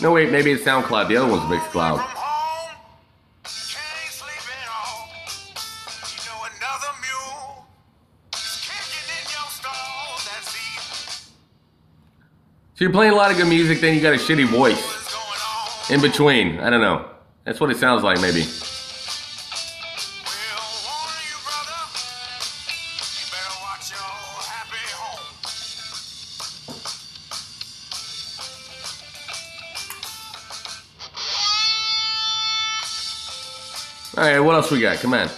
No, wait, maybe it's SoundCloud. The other one's Mixcloud. So you're playing a lot of good music, then you got a shitty voice in between. I don't know. That's what it sounds like, maybe. All right, what else we got? Come on.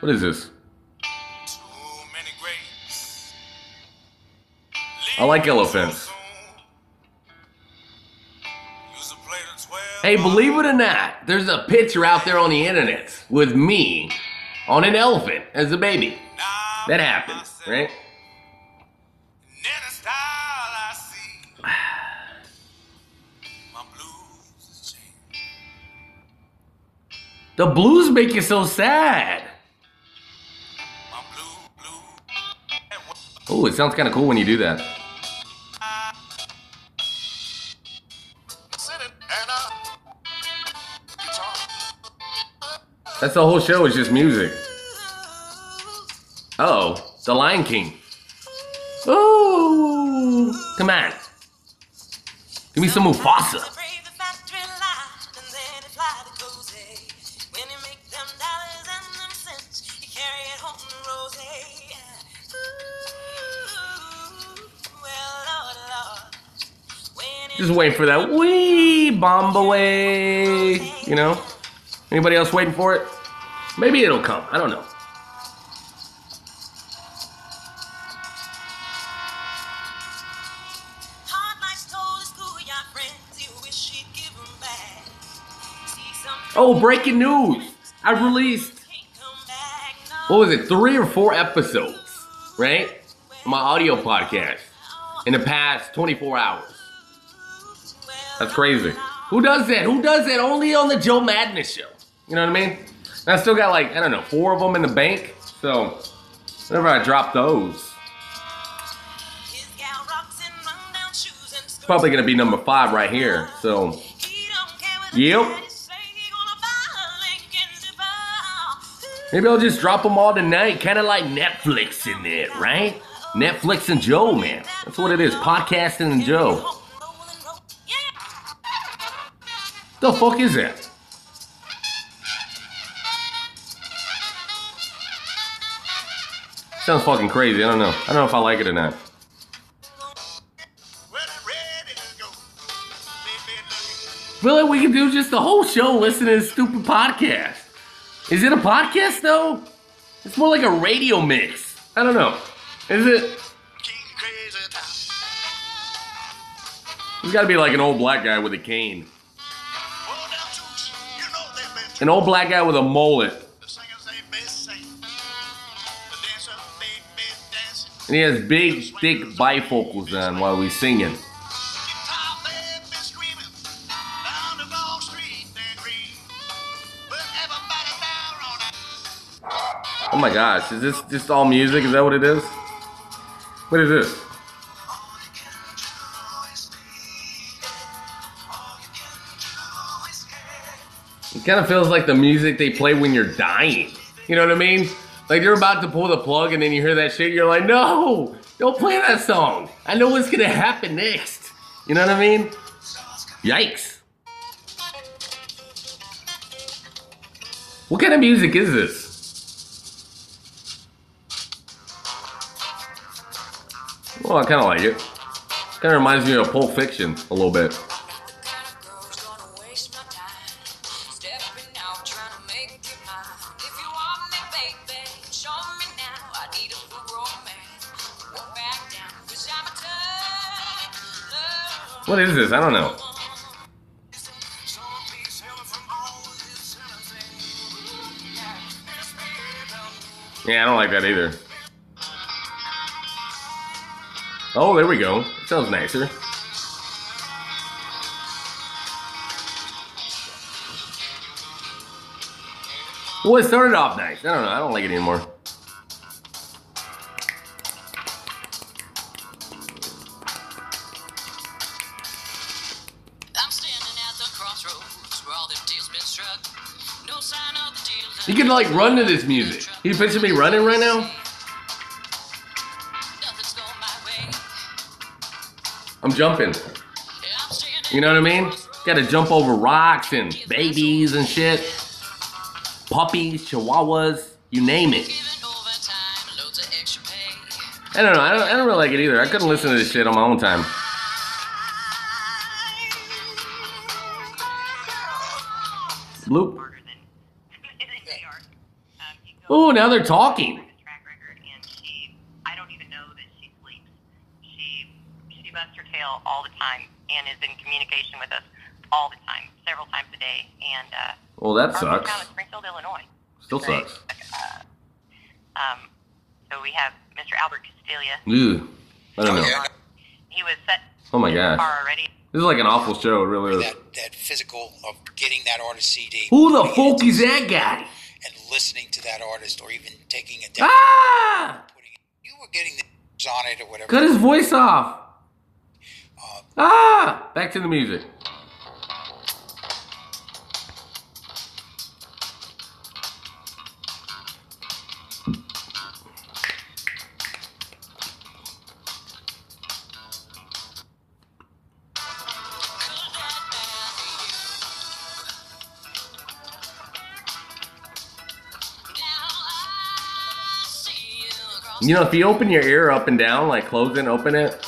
What is this? I like elephants. Use a plate of 12 Hey, believe it or not, there's a picture out there on the internet with me on an elephant as a baby. That happened, right? The blues make you so sad. What Oh, it sounds kind of cool when you do that. That's the whole show is just music. Oh, The Lion King. Oh, come on. Give me some Mufasa. Just waiting for that wee bomb away. You know? Anybody else waiting for it? Maybe it'll come. I don't know. Oh, breaking news! I released what was it, three or four episodes, right? My audio podcast in the past 24 hours. That's crazy. Who does that? Who does that? Only on the Joe Madness show. You know what I mean? And I still got like, I don't know, four of them in the bank. So whenever I drop those, probably gonna be number five right here. So Yep. maybe I'll just drop them all tonight, kind of like Netflix in it, right? Netflix and Joe, man. That's what it is. Podcasting and Joe. The fuck is that? Sounds fucking crazy. I don't know. I don't know if I like it or not. Like we can do just the whole show listening to this stupid podcast. Is it a podcast though? It's more like a radio mix. I don't know. Is it? There's got to be like an old black guy with a cane, an old black guy with a mullet, and he has big, thick bifocals on while he's singing. Oh my gosh, is this just all music? Is that what it is? What is this? Kind of feels like the music they play when you're dying. You know what I mean? Like you're about to pull the plug and then you hear that shit, you're like, no, don't play that song. I know what's gonna happen next. You know what I mean? Yikes. What kind of music is this? Well, I kind of like it. Kind of reminds me of Pulp Fiction a little bit. What is this? I don't know. Yeah, I don't like that either. Oh, there we go. Sounds nicer. Well, it started off nice. I don't know. I don't like it anymore. You can like run to this music. You picture me running right now? I'm jumping. You know what I mean? Gotta jump over rocks and babies and shit. Puppies, chihuahuas, you name it. I don't know. I don't, I don't really like it either. I couldn't listen to this shit on my own time. that she sleeps. She, she busts her tail all the time and is in communication with us all the time, several times a day. And uh, Well, that our sucks. hometown is Springfield, Illinois. Still Right. sucks. Uh, um, so we have Mr. Albert Castilia. Ew. I don't know. He was set Oh my gosh. car already. This is like an awful show. Really. That that physical of getting that artist CD. Who the fuck is that guy? And listening to that artist, or even taking a down, Ah! it, you were getting the on it or whatever. Cut his voice off. Uh, Ah! Back to the music. You know, if you open your ear up and down, like close it and open it,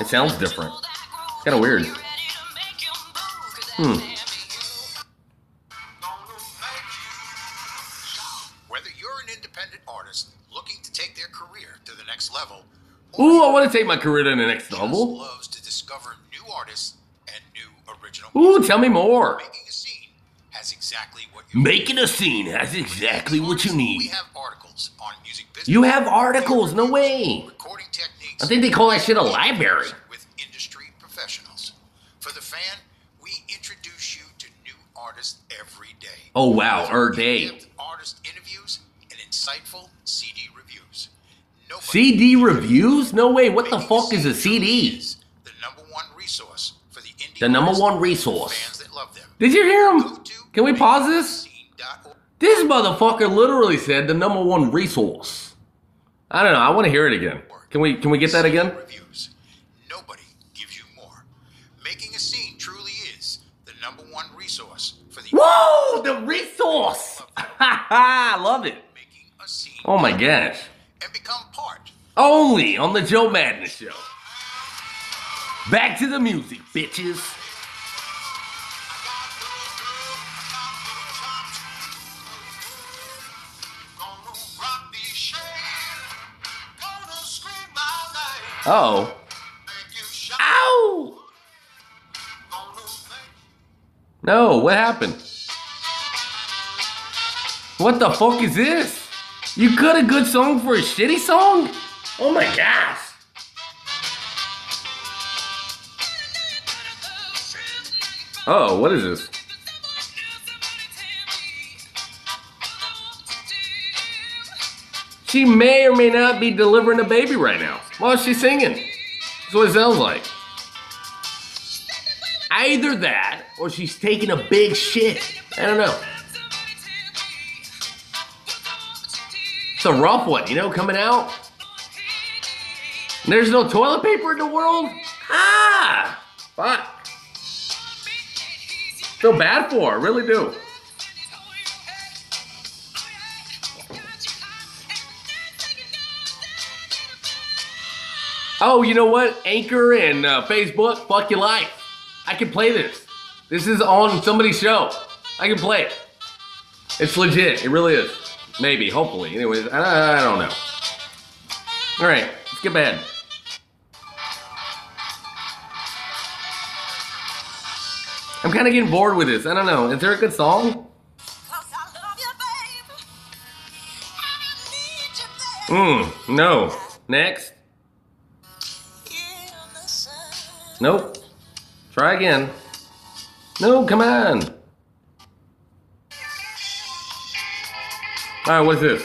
it sounds different. It's kind of weird. Hmm. Whether you're an independent artist looking to take their career to the next level, Ooh, I want to take my career to the next level. loves to discover new artists and new original Ooh, tell me more. Making a scene has exactly what you Making a scene has exactly what you We need. have articles on music business. You have articles? No way. Recording techniques. I think they call that shit a library. With industry professionals. For the fan, we introduce you to new artists every day. Oh, wow, er day. Artist interviews and insightful CD reviews. Nobody CD reviews? No way. What the fuck is a CD? is the number one resource for the indie The number one resource. Fans that love them. Did you hear him? Can we pause this? This motherfucker literally said the number one resource. I don't know. I want to hear it again. Can we can we get that again? Reviews. Nobody gives you more. Making a scene truly is the number one resource for the Whoa, the resource. I love it. making a scene Oh my gosh. and become part. Only on the Joe Madness show. Back to the music, bitches. Oh. Ow! No, what happened? What the fuck is this? You cut a good song for a shitty song? Oh my gosh. Oh, what is this? She may or may not be delivering a baby right now while she's singing. That's what it sounds like. Either that or she's taking a big shit. I don't know. It's a rough one, you know, coming out. There's no toilet paper in the world? Ah! Fuck. Feel bad for her, really do. Oh, you know what? Anchor and uh, Facebook, fuck your life. I can play this. This is on somebody's show. I can play it. It's legit. It really is. Maybe, hopefully. Anyways, I, I don't know. All right, let's get bad. I'm kind of getting bored with this. I don't know. Is there a good song? Hmm, no. Next. Nope. Try again. No, come on. All right, what's this?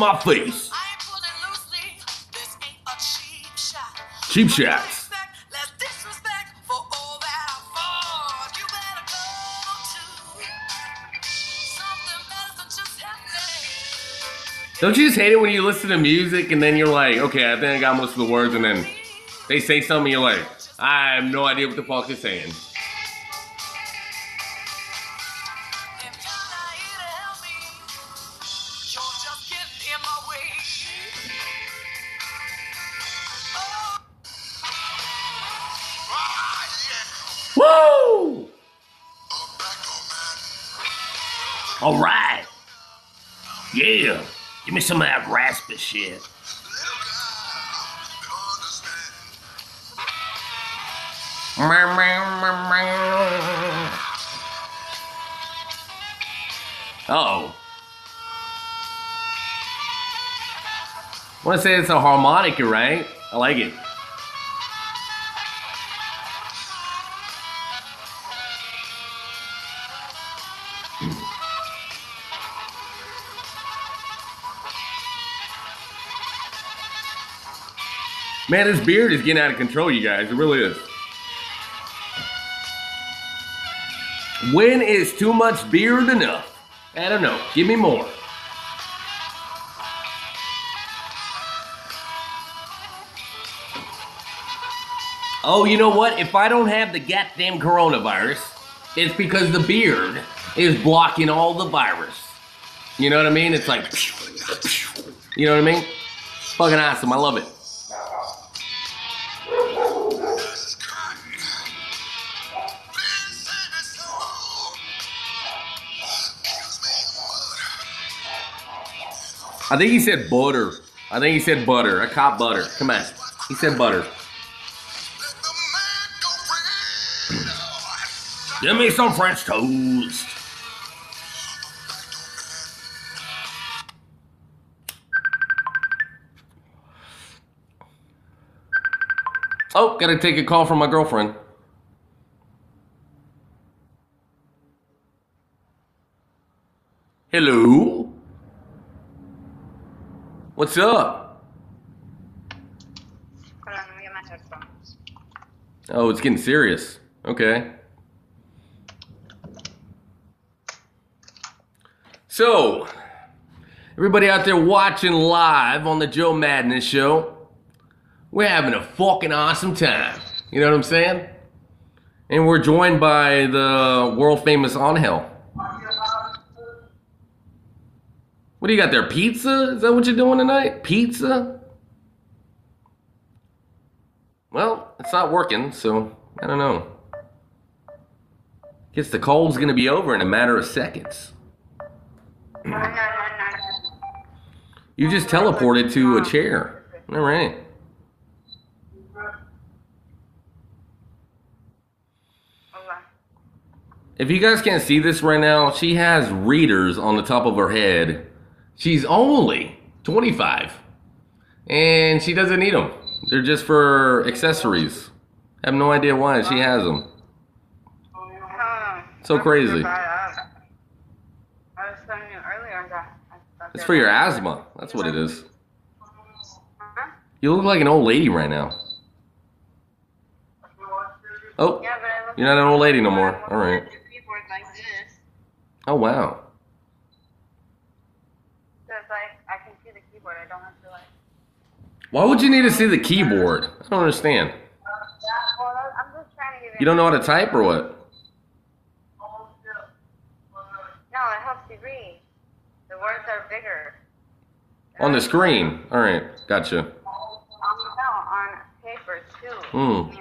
My face. Cheap shots. Don't you just hate it when you listen to music and then you're like, okay, I think I got most of the words, and then they say something, you're like, I have no idea what the fuck they're saying. Me some of that raspy shit. I want to say it's a harmonica, right? I like it. Man, this beard is getting out of control, you guys. It really is. When is too much beard enough? I don't know. Give me more. Oh, you know what? If I don't have the goddamn coronavirus, it's because the beard is blocking all the virus. You know what I mean? It's like, you know what I mean? Fucking awesome. I love it. I think he said butter. I think he said butter. I caught butter. Come on. He said butter. Give me some French toast. Oh, gotta take a call from my girlfriend. Hello? What's up? Oh, it's getting serious. Okay. So, everybody out there watching live on the Joe Madness Show, we're having a fucking awesome time. You know what I'm saying? And we're joined by the world famous Angel. What do you got there? Pizza? Is that what you're doing tonight? Pizza? Well, it's not working, so I don't know. Guess the cold's gonna be over in a matter of seconds. You just teleported to a chair. All right. If you guys can't see this right now, she has readers on the top of her head. She's only 25. And she doesn't need them. They're just for accessories. I have no idea why she has them. So crazy. I was telling you earlier that I thought It's for your asthma. That's what it is. You look like an old lady right now. Oh, Yeah, but I look you're not an old lady no more. All right. The keyboard like this. Oh, wow. So it's like I can see the keyboard. I don't have to like. Why would you need to see the keyboard? I don't understand. Well, I'm just trying to give You don't know how to type or what? No, it helps you read. The words are bigger. On the screen. All right. Gotcha. Um, no, on paper too. Hmm.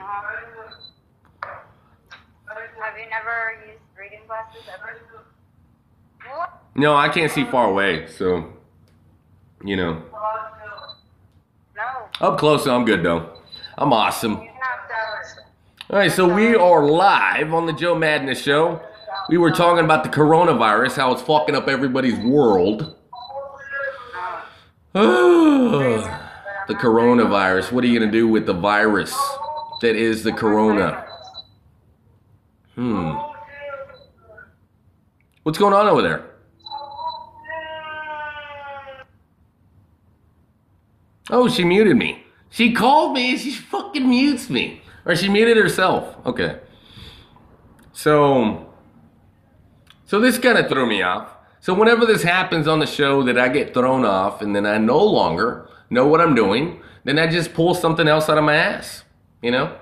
Have you never used reading glasses ever? No, I can't see far away, so you know. No. Up close, I'm good though. I'm awesome. You can have to. All right, so we are live on the Joe Madness Show. We were talking about the coronavirus, how it's fucking up everybody's world. the coronavirus. What are you gonna do with the virus that is the corona? Hmm. What's going on over there? Oh, she muted me. She called me and she fucking mutes me. Or she muted herself. Okay. So, so this kind of threw me off. So whenever this happens on the show that I get thrown off and then I no longer know what I'm doing, then I just pull something else out of my ass. You know?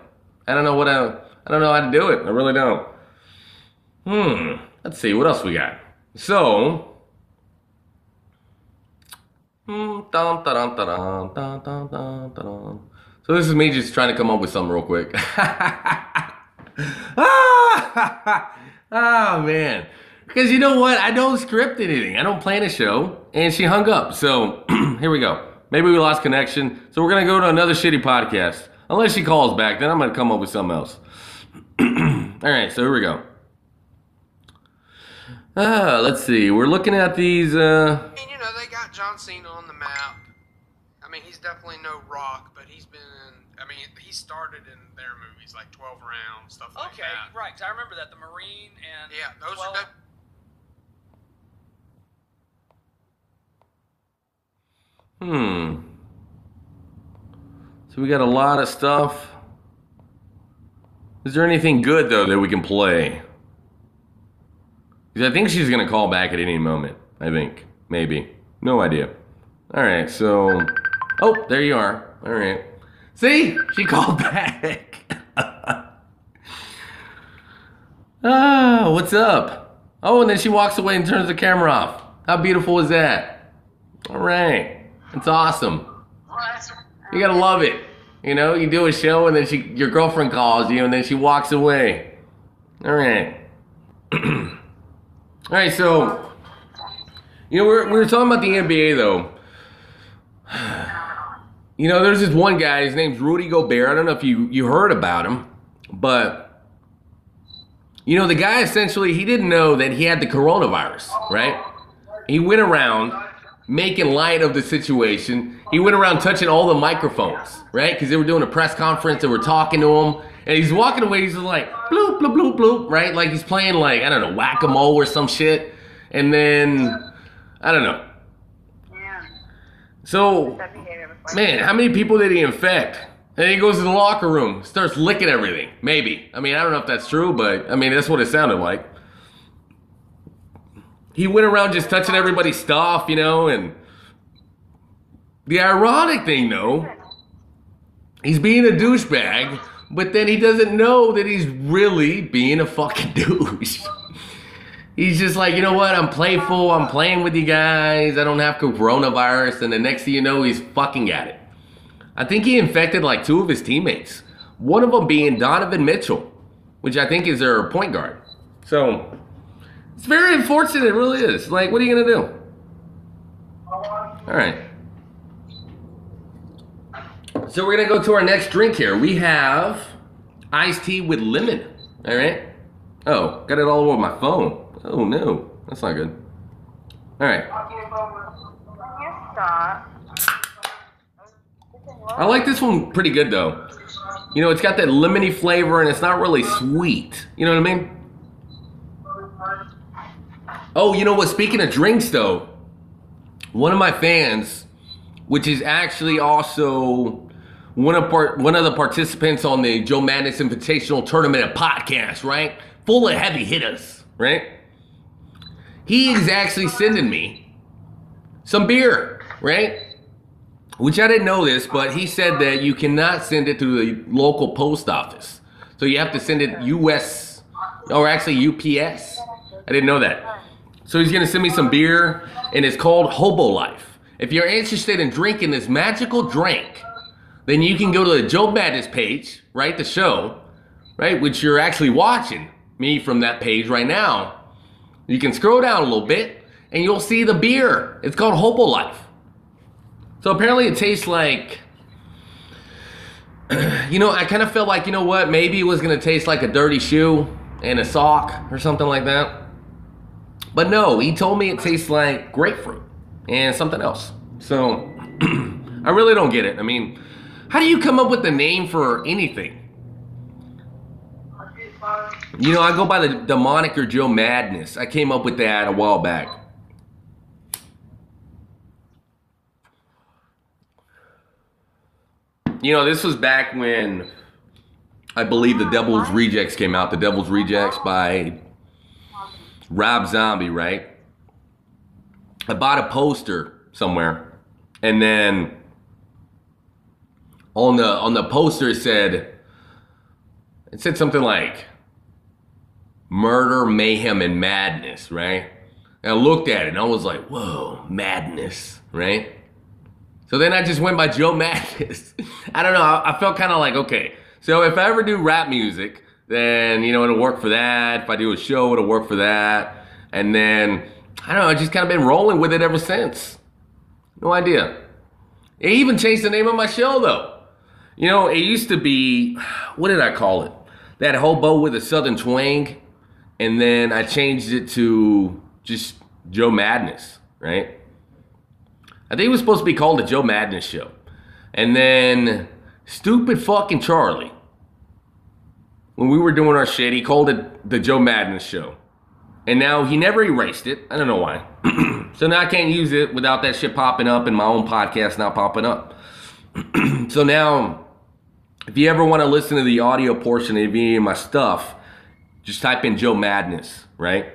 I don't know what I, I don't know how to do it. I really don't. Hmm. Let's see, what else we got? So, So this is me just trying to come up with something real quick. ah, oh man. Because you know what? I don't script anything. I don't plan a show. And she hung up. So here we go. Maybe we lost connection. So we're going to go to another shitty podcast. Unless she calls back, then I'm going to come up with something else. All right, so here we go. Ah, let's see. We're looking at these. Uh, you know, they got John Cena on the map. I mean, he's definitely no rock, but he's been in. I mean, he started in their movies, like 12 rounds, stuff like that. Okay, right. right. 'cause I remember that the Marine and Yeah, those 12 are. The, Hmm. So we got a lot of stuff. Is there anything good though that we can play? Because I think she's gonna call back at any moment. I think maybe. No idea. All right. So, oh, there you are. All right. See, she called back. ah, what's up? Oh, and then she walks away and turns the camera off. How beautiful is that? All right. It's awesome. You gotta love it. You know, you do a show and then she, your girlfriend calls you and then she walks away. All right. All right, so, you know, we're, we were talking about the NBA though. You know, there's this one guy, his name's Rudy Gobert. I don't know if you, you heard about him, but, you know, the guy essentially, he didn't know that he had the coronavirus, right? He went around making light of the situation. He went around touching all the microphones, right? Because they were doing a press conference, they were talking to him, and he's walking away. He's like bloop bloop bloop bloop, right? Like he's playing like I don't know whack a mole or some shit. And then I don't know. Yeah. So That behavior before. man, how many people did he infect? And he goes to the locker room, starts licking everything. Maybe. I mean, I don't know if that's true, but I mean that's what it sounded like. He went around just touching everybody's stuff, you know, and the ironic thing though, he's being a douchebag, but then he doesn't know that he's really being a fucking douche. He's just like, you know what? I'm playful. I'm playing with you guys. I don't have coronavirus. And the next thing you know, he's fucking at it. I think he infected like two of his teammates. One of them being Donovan Mitchell, which I think is their point guard. So it's very unfortunate, it really is. Like, what are you gonna do? All right. So we're gonna go to our next drink here. We have iced tea with lemon. All right. Oh, got it all over my phone. Oh no, that's not good. All right. I like this one pretty good though. You know, it's got that lemony flavor and it's not really sweet. You know what I mean? Oh, you know what? Speaking of drinks though, one of my fans, which is actually also one of part, one of the participants on the Joe Madness Invitational Tournament podcast, right? Full of heavy hitters, right? He is actually sending me some beer, right? Which I didn't know this, but he said that you cannot send it to the local post office. So you have to send it US or actually UPS. I didn't know that. So he's gonna send me some beer and it's called Hobo Life. If you're interested in drinking this magical drink, then you can go to the Joe Madness page, right? The show, right? Which you're actually watching me from that page right now. You can scroll down a little bit and you'll see the beer. It's called Hobo Life. So apparently it tastes like, you know, I kind of felt like, you know what, maybe it was gonna taste like a dirty shoe and a sock or something like that. But no, he told me it tastes like grapefruit and something else. So I really don't get it. I mean, how do you come up with the name for anything? You know, I go by the, the moniker Joe Madness. I came up with that a while back. You know, this was back when I believe the Devil's Rejects came out. The Devil's Rejects by Rob Zombie, right? I bought a poster somewhere, and then on the on the poster it said it said something like murder, mayhem, and madness, right? And I looked at it and I was like, whoa, madness, right? So then I just went by Joe Madness. I don't know. I, I felt kind of like, okay, so if I ever do rap music, then, you know, it'll work for that. If I do a show, it'll work for that. And then, I don't know, I've just kind of been rolling with it ever since. No idea. It even changed the name of my show, though. You know, it used to be, what did I call it? That hobo with a southern twang. And then I changed it to just Joe Madness, right? I think it was supposed to be called the Joe Madness Show. And then stupid fucking Charlie, when we were doing our shit, he called it the Joe Madness Show. And now he never erased it. I don't know why. so now I can't use it without that shit popping up and my own podcast not popping up. so now, if you ever want to listen to the audio portion of any of my stuff, just type in Joe Madness, right?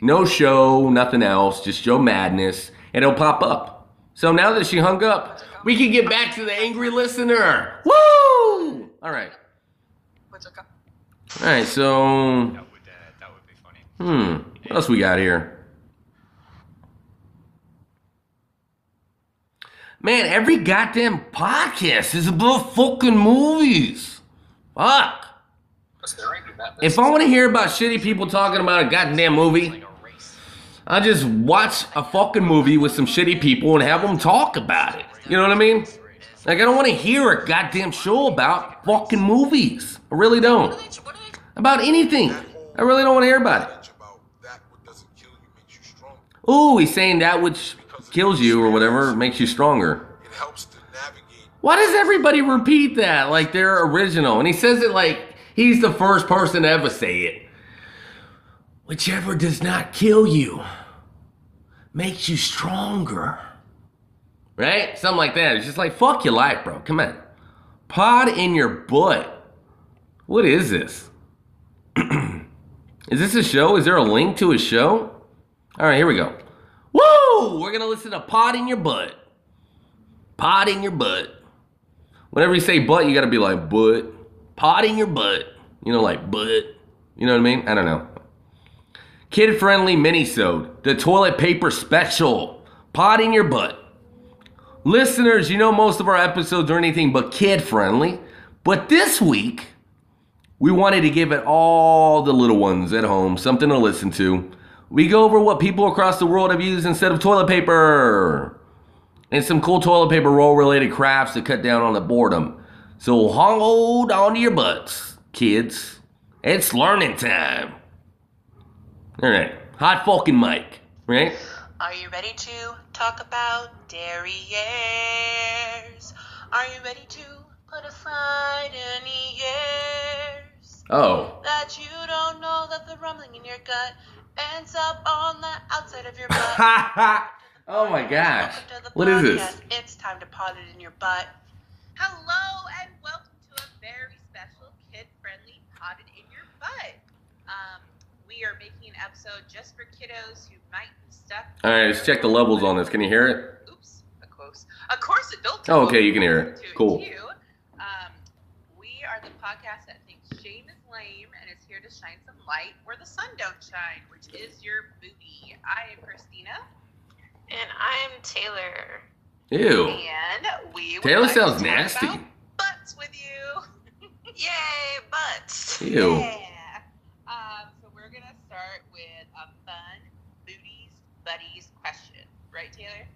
No show, nothing else, just Joe Madness, and it'll pop up. So now that she hung up, we can get back to the angry listener. Woo! All right. All right, so. Hmm. What else we got here? Man, every goddamn podcast is about fucking movies. Fuck. If I want to hear about shitty people talking about a goddamn movie, I just watch a fucking movie with some shitty people and have them talk about it. You know what I mean? Like, I don't want to hear a goddamn show about fucking movies. I really don't. About anything. I really don't want to hear about it. Ooh, he's saying that which kills you or whatever makes you stronger. Why does everybody repeat that like they're original? And he says it like he's the first person to ever say it. Whichever does not kill you makes you stronger. Right? Something like that. It's just like, fuck your life, bro. Come on. Pod in your butt. What is this? is this a show? Is there a link to a show? All right, here we go. Woo! We're going to listen to Pod in your butt. Pod in your butt. Whenever you say butt, you got to be like, butt. Pod in your butt. You know, like butt. You know what I mean? I don't know. Kid friendly mini minisode. The toilet paper special. Pod in your butt. Listeners, you know most of our episodes are anything but kid friendly. But this week, we wanted to give it all the little ones at home something to listen to. We go over what people across the world have used instead of toilet paper and some cool toilet paper roll related crafts to cut down on the boredom. So hold on to your butts, kids. It's learning time. All right, hot fucking mic, right? Are you ready to talk about derrieres? Are you ready to put aside any years Oh, that you don't know that the rumbling in your gut ends up on the outside of your butt? oh my gosh. Welcome to the What is this? It's time to pot it in your butt. Hello and welcome to a very special kid-friendly potted in your butt. Um, we are making an episode just for kiddos who might be stuck. All right, let's check the levels on this. Can you hear it? Oops, of course, of course, adults. Oh, okay, you can hear it. Cool. Too. Um, we are the podcast that thinks shame is lame and is here to shine some light where the sun don't shine, which is your booty. I am Christina. And I am Taylor. Ew. And we would Taylor like to sounds talk nasty. about butts with you. Yay, butts. Ew. Yeah. Um, so we're gonna start with a fun booties buddies question, right, Taylor?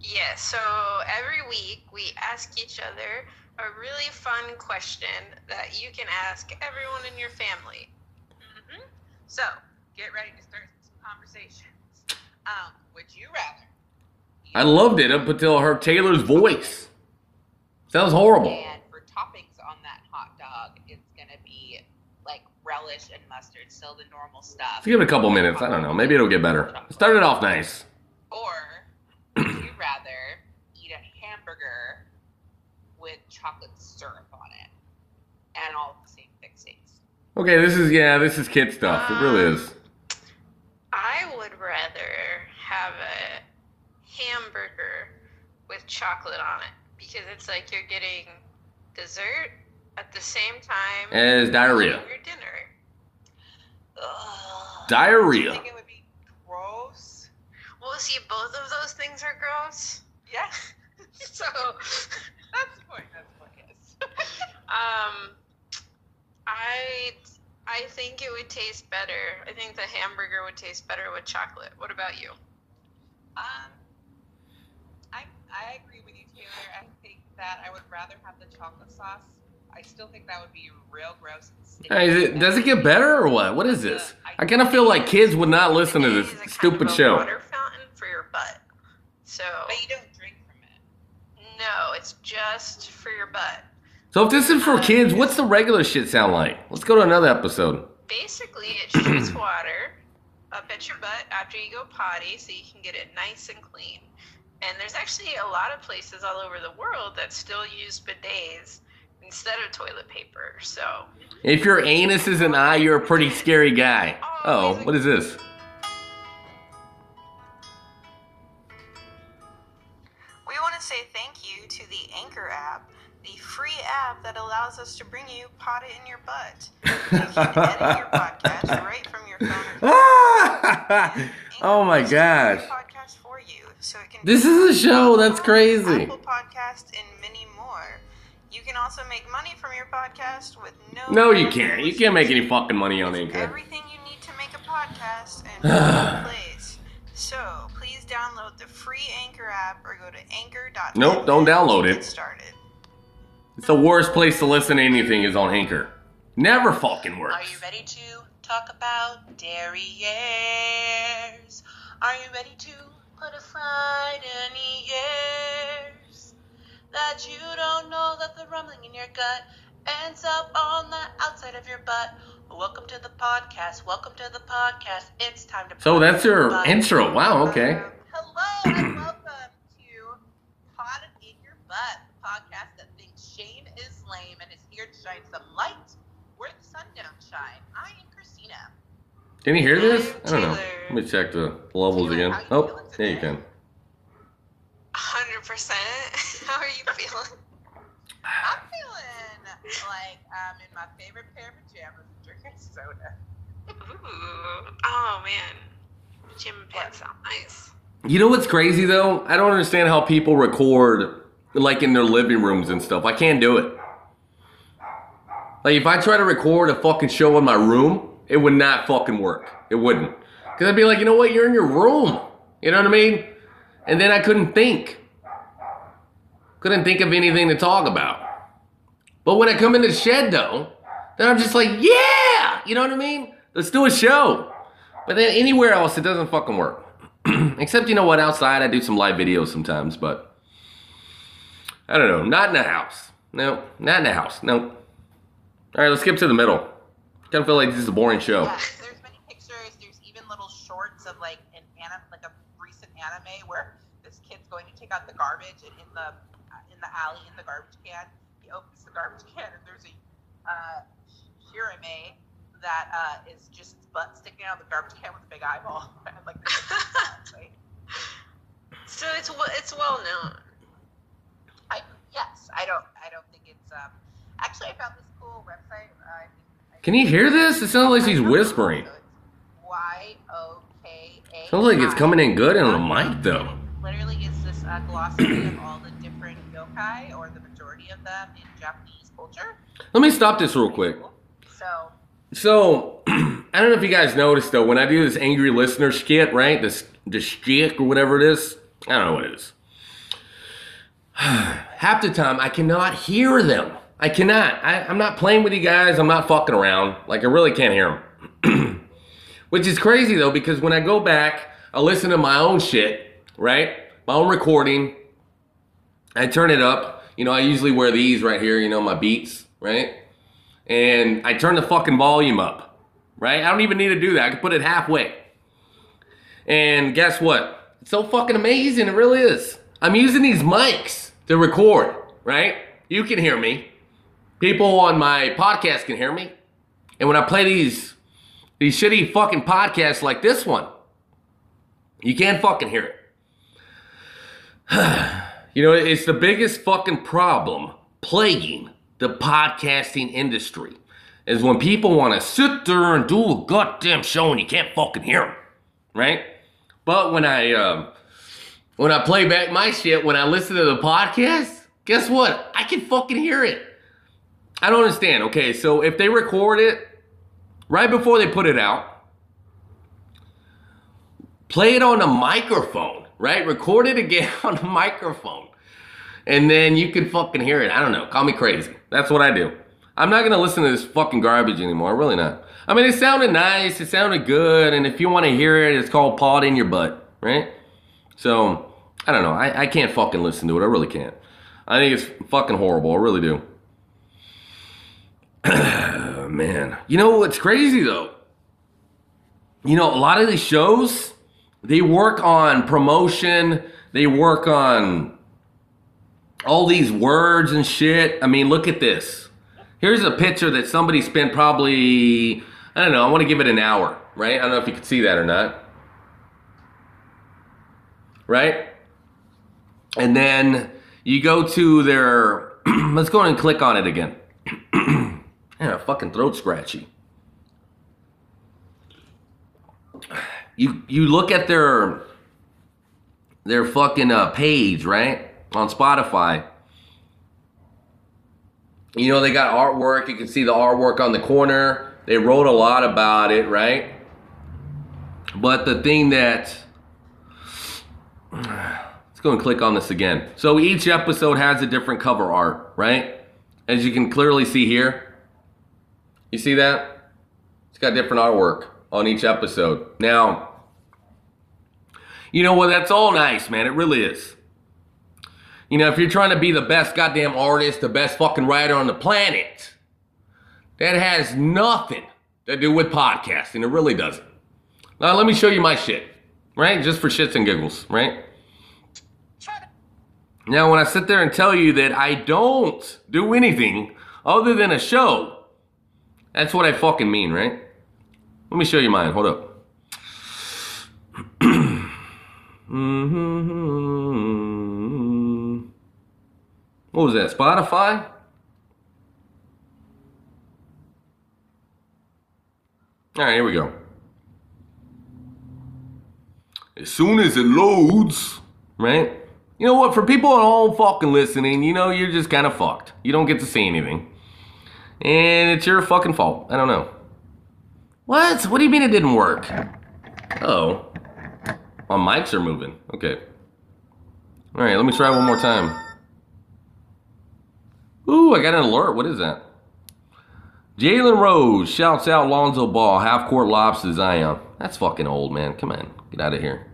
Yeah. so every week we ask each other a really fun question that you can ask everyone in your family. Mm-hmm. So get ready to start some conversations. Um, would you rather? I loved it up until her Taylor's voice. Sounds horrible. And for toppings on that hot dog, it's gonna be like relish and mustard, still the normal stuff. Let's give it a couple minutes. I don't know. Maybe it'll get better. Start it off nice. Or would you rather eat a hamburger with chocolate syrup on it and all the same fixings? Okay, this is yeah, this is kid stuff. It really um, is. I would rather have a hamburger with chocolate on it because it's like you're getting dessert at the same time As diarrhea. as your dinner. Diarrhea. think it would be Gross. Well, see, both of those things are gross. Yeah. so that's the point. That's the point. Yes. Um, I I think it would taste better. I think the hamburger would taste better with chocolate. What about you? Um, I I agree with you, Taylor. I think that I would rather have the chocolate sauce. I still think that would be real gross. And sticky. Hey, is it, does it get better or what? What is this? I kind of feel like kids would not listen to this stupid show. Water fountain for your butt. So. But you don't drink from it. No, it's just for your butt. So if this is for um, kids, what's the regular shit sound like? Let's go to another episode. Basically, it shoots water up at your butt after you go potty, so you can get it nice and clean. And there's actually a lot of places all over the world that still use bidets instead of toilet paper. So If your anus is an eye, you're a pretty scary guy. Oh, oh what is this? We want to say thank you to the Anchor app, the free app that allows us to bring you Pot It in Your Butt. You can edit your podcast right from your phone or oh my gosh. Podcast for you, so it can This is a show. That's crazy. Apple Podcast and many more. You can also make money from your podcast with no. No, you can't. You can't make any fucking money on Anchor. Everything you need to make a podcast in one place. So please download the free Anchor app or go to anchor.fm. Nope, don't download it. Get started. It's the worst place to listen to anything is on Anchor. Never fucking works. Are you ready to talk about derrieres? Are you ready to put aside any years that you don't know that the rumbling in your gut ends up on the outside of your butt? Welcome to the podcast. Welcome to the podcast. It's time to. So that's your Bye. intro. Wow, okay. Hello and welcome to Pod in Your Butt, the podcast that thinks shame is lame and is here to shine some light where the sun don't shine. I am Christina. Can you hear this? I don't know. Let me check the levels again. Oh, there you can. 100%. How are you feeling? I'm feeling like I'm in my favorite pair of pajamas and drinking soda. Ooh. Oh man. Gym pants sound nice. You know what's crazy though? I don't understand how people record like in their living rooms and stuff. I can't do it. Like if I try to record a fucking show in my room, it would not fucking work. It wouldn't. Cause I'd be like, you know what? You're in your room. You know what I mean? And then I couldn't think. Couldn't think of anything to talk about. But when I come in the shed though, then I'm just like, yeah! You know what I mean? Let's do a show. But then anywhere else, it doesn't fucking work. Except, you know what? Outside, I do some live videos sometimes, but I don't know. Not in the house. No, not in the house. No. All right, let's skip to the middle. Kind of feel like this is a boring show. Yeah, there's many pictures. There's even little shorts of like an anime, like a recent anime where this kid's going to take out the garbage, and in the in the alley in the garbage can, he opens the garbage can, and there's a uh, Shirime that uh, is just its butt sticking out of the garbage can with a big eyeball. and like, this So it's well- it's well known. I yes, I don't I don't think it's um. Actually, I found this cool website. Uh, Can you hear this? It sounds like she's whispering. Y O K A. Sounds like it's coming in good on the mic though. literally is this uh, glossary of all the different yokai, or the majority of them in Japanese culture. Let me stop this real quick. So, So, I don't know if you guys noticed though, when I do this angry listener skit, right? This this shtick or whatever it is, I don't know what it is. Half the time, I cannot hear them. I cannot. I, I'm not playing with you guys. I'm not fucking around. Like I really can't hear them. Which is crazy though, because when I go back, I listen to my own shit, right? My own recording. I turn it up. You know, I usually wear these right here. You know, my Beats, right? and I turn the fucking volume up, right? I don't even need to do that. I can put it halfway. And guess what? It's so fucking amazing. It really is. I'm using these mics to record, right? You can hear me. People on my podcast can hear me. And when I play these these shitty fucking podcasts like this one, you can't fucking hear it. you know, it's the biggest fucking problem plaguing the podcasting industry is when people want to sit there and do a goddamn show and you can't fucking hear them, right? But when I um, when I play back my shit, when I listen to the podcast, guess what? I can fucking hear it. I don't understand. Okay, so if they record it right before they put it out, play it on a microphone, right? Record it again on a microphone. And then you can fucking hear it. I don't know. Call me crazy. That's what I do. I'm not gonna listen to this fucking garbage anymore. Really not. I mean, it sounded nice. It sounded good. And if you want to hear it, it's called "Pod in Your Butt," right? So I don't know. I, I can't fucking listen to it. I really can't. I think it's fucking horrible. I really do. Man, you know what's crazy though? You know, a lot of these shows, they work on promotion. They work on all these words and shit. I mean, look at this. Here's a picture that somebody spent probably, I don't know, I want to give it an hour, right? I don't know if you can see that or not. Right? And then you go to their, let's go and click on it again. yeah, fucking throat scratchy. You you look at their their fucking uh, page, right? On Spotify. You know, they got artwork. You can see the artwork on the corner. They wrote a lot about it, right? But the thing that. Let's go and click on this again. So each episode has a different cover art, right? As you can clearly see here. You see that? It's got different artwork on each episode. Now, you know what? That's all nice, man. It really is. You know, if you're trying to be the best goddamn artist, the best fucking writer on the planet, that has nothing to do with podcasting. It really doesn't. Now, let me show you my shit, right? Just for shits and giggles, right? Now, when I sit there and tell you that I don't do anything other than a show, that's what I fucking mean, right? Let me show you mine. Hold up. mm-hmm. What was that? Spotify? All right, here we go. As soon as it loads, right? You know what? For people at home fucking listening, you know, you're just kind of fucked. You don't get to see anything. And it's your fucking fault. I don't know. What? What do you mean it didn't work? Oh. My mics are moving. Okay. All right, let me try one more time. Ooh, I got an alert. What is that? Jalen Rose shouts out Lonzo Ball, half court lobs to Zion. That's fucking old, man. Come on, get out of here.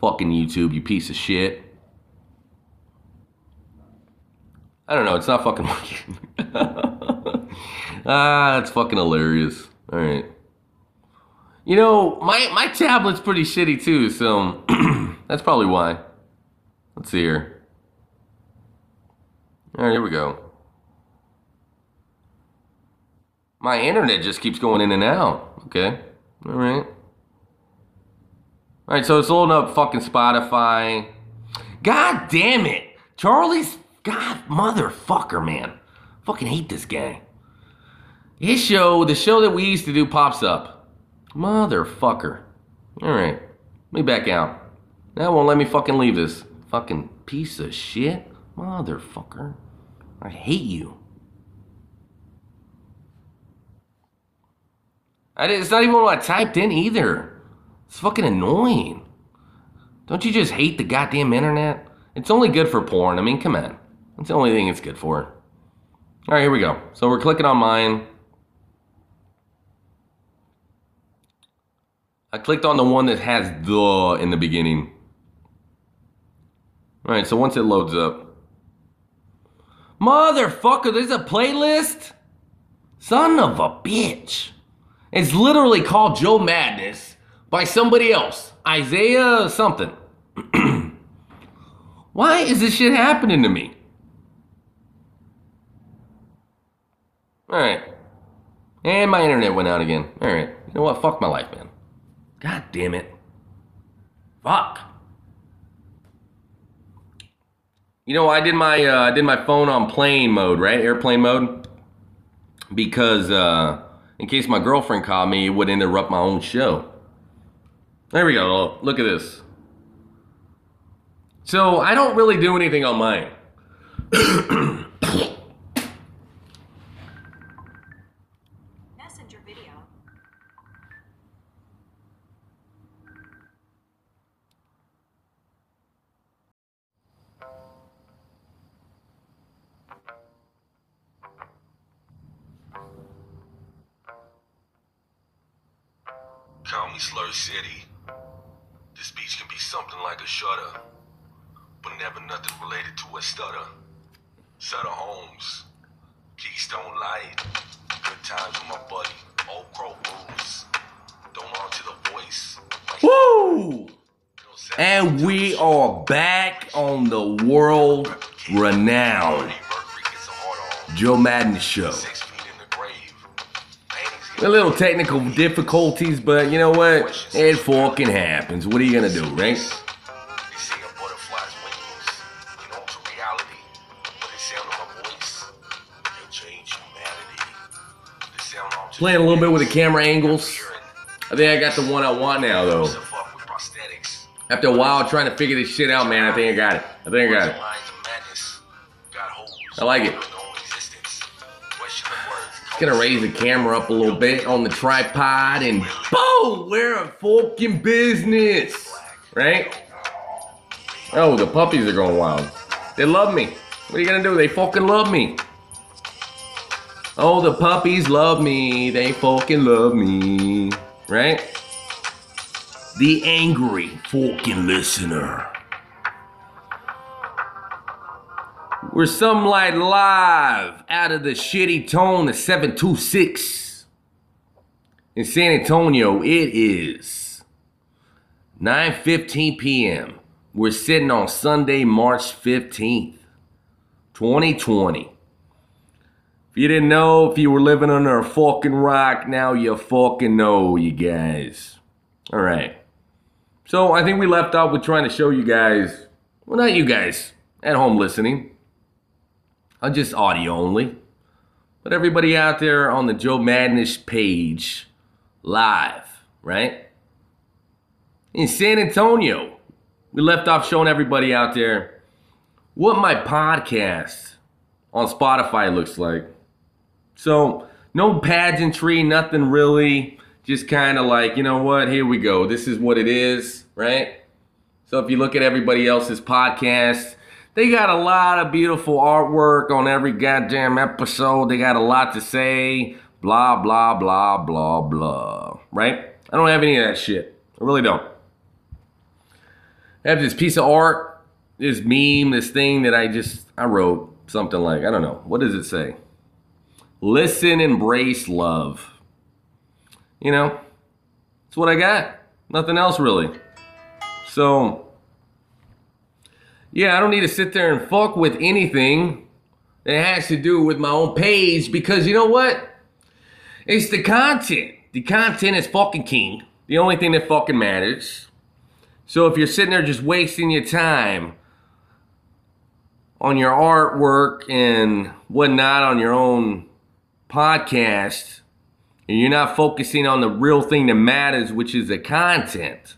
Fucking YouTube, you piece of shit. I don't know. It's not fucking working. Ah, that's fucking hilarious. All right. You know, my my tablet's pretty shitty too, so that's probably why. Let's see here. All right, here we go. My internet just keeps going in and out. Okay. All right. All right, so it's loading up fucking Spotify. God damn it. Charlie's, God, motherfucker, man. Fucking hate this guy. His show, the show that we used to do, pops up. Motherfucker. All right. Let me back out. That won't let me fucking leave this. Fucking piece of shit. Motherfucker. I hate you. I didn't, it's not even what I typed in either. It's fucking annoying. Don't you just hate the goddamn internet? It's only good for porn. I mean, come on. That's the only thing it's good for. All right, here we go. So we're clicking on mine. I clicked on the one that has the in the beginning. All right, so once it loads up. Motherfucker, there's a playlist? Son of a bitch. It's literally called Joe Madness by somebody else. Isaiah something. Why is this shit happening to me? Alright. And my internet went out again. Alright. You know what? Fuck my life, man. God damn it. Fuck. You know, I did my uh, I did my phone on plane mode, right? Airplane mode. Because uh in case my girlfriend called me, it would interrupt my own show. There we go. Look at this. So I don't really do anything on mine. City. This beach can be something like a shutter, but never nothing related to a stutter. Sutter Holmes, Keystone Light, good times with my buddy, Old Crow Blues. Don't answer the voice. Woo! And we are back on the world renowned Joe Madness show. A little technical difficulties, but you know what? It fucking happens. What are you gonna do, right? Playing a little bit with the camera angles. I think I got the one I want now, though. After a while trying to figure this shit out, man, I think I got it. I think I got it. I like it. Gonna raise the camera up a little bit on the tripod and boom, we're a fucking business, right? Oh, the puppies are going wild. They love me. What are you gonna do? They fucking love me. Oh, the puppies love me. They fucking love me, right? The angry fucking listener. We're some light live out of the shitty tone of 726. In San Antonio, it is 9:15 p.m. We're sitting on Sunday, March 15th, 2020. If you didn't know, if you were living under a fucking rock, now you fucking know, you guys. All right. So I think we left off with trying to show you guys, well, not you guys at home listening, uh, just audio only, but everybody out there on the Joe Madness page, live, right? In San Antonio, we left off showing everybody out there what my podcast on Spotify looks like. So, no pageantry, nothing really. Just kind of like, you know what, here we go. This is what it is, right? So, if you look at everybody else's podcast, they got a lot of beautiful artwork on every goddamn episode. They got a lot to say. Blah, blah, blah, blah, blah. Right? I don't have any of that shit. I really don't. I have this piece of art, this meme, this thing that I just, I wrote something like, I don't know. What does it say? Listen, embrace, love. You know, that's what I got. Nothing else really. So, yeah, I don't need to sit there and fuck with anything that has to do with my own page because you know what? It's the content. The content is fucking king. The only thing that fucking matters. So if you're sitting there just wasting your time on your artwork and whatnot on your own podcast, and you're not focusing on the real thing that matters, which is the content,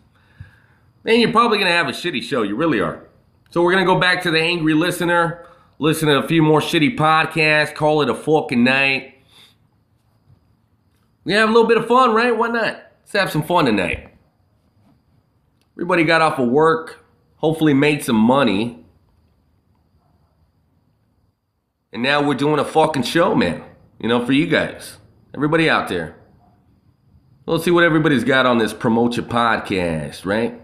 then you're probably gonna have a shitty show. You really are. So we're gonna go back to the angry listener, listen to a few more shitty podcasts, call it a fucking night. We have a little bit of fun, right? Why not? Let's have some fun tonight. Everybody got off of work, hopefully made some money. And now we're doing a fucking show, man. You know, for you guys. Everybody out there. Let's see what everybody's got on this promote your podcast, right?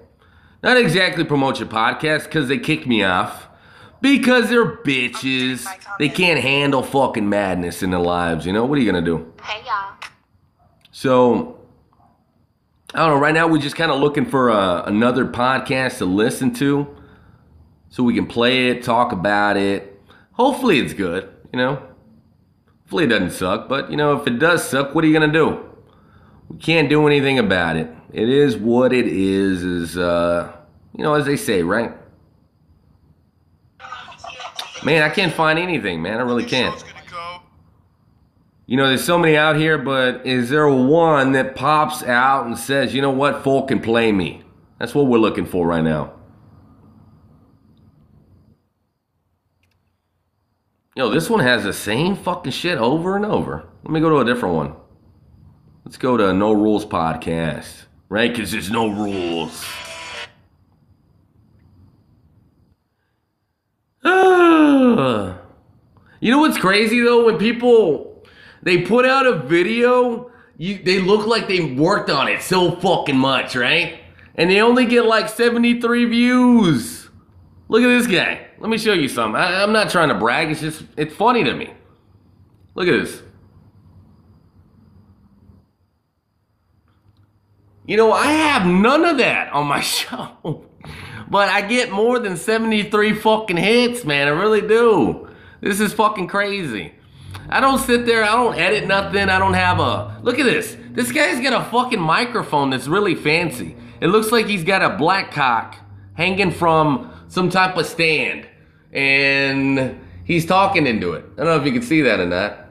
Not exactly promote your podcast because they kicked me off. Because they're bitches. They can't handle fucking madness in their lives, you know? What are you gonna do? Hey y'all. So, I don't know. Right now, we're just kind of looking for a, another podcast to listen to so we can play it, talk about it. Hopefully, it's good, you know? Hopefully, it doesn't suck. But, you know, if it does suck, what are you going to do? We can't do anything about it. It is what it is, is, uh, you know, as they say, right? Man, I can't find anything, man. I really can't. You know, there's so many out here, but is there one that pops out and says, you know what, folk can play me? That's what we're looking for right now. Yo, this one has the same fucking shit over and over. Let me go to a different one. Let's go to No Rules Podcast, right? Because there's no rules. you know what's crazy though? When people they put out a video, you they look like they worked on it so fucking much, right? And they only get like 73 views. Look at this guy. Let me show you something. I, I'm not trying to brag. It's just it's funny to me. Look at this. You know, I have none of that on my show. But I get more than 73 fucking hits, man. I really do. This is fucking crazy. I don't sit there, I don't edit nothing. I don't have a. Look at this. This guy's got a fucking microphone that's really fancy. It looks like he's got a black cock hanging from some type of stand. And he's talking into it. I don't know if you can see that or not.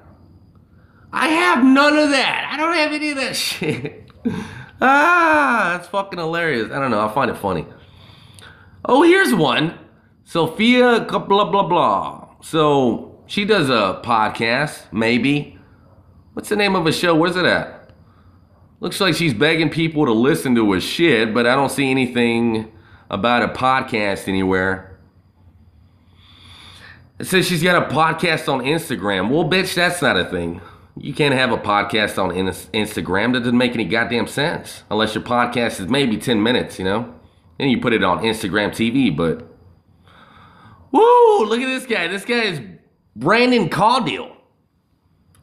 I have none of that. I don't have any of that shit. Ah, that's fucking hilarious. I don't know. I find it funny. Oh, here's one. Sophia, blah, blah, blah. So she does a podcast, maybe. What's the name of a show? Where's it at? Looks like she's begging people to listen to her shit, but I don't see anything about a podcast anywhere. It says she's got a podcast on Instagram. Well, bitch, that's not a thing. You can't have a podcast on Instagram. That doesn't make any goddamn sense. Unless your podcast is maybe 10 minutes, you know? Then you put it on Instagram TV, but. Woo! Look at this guy. This guy is Brandon Caudill.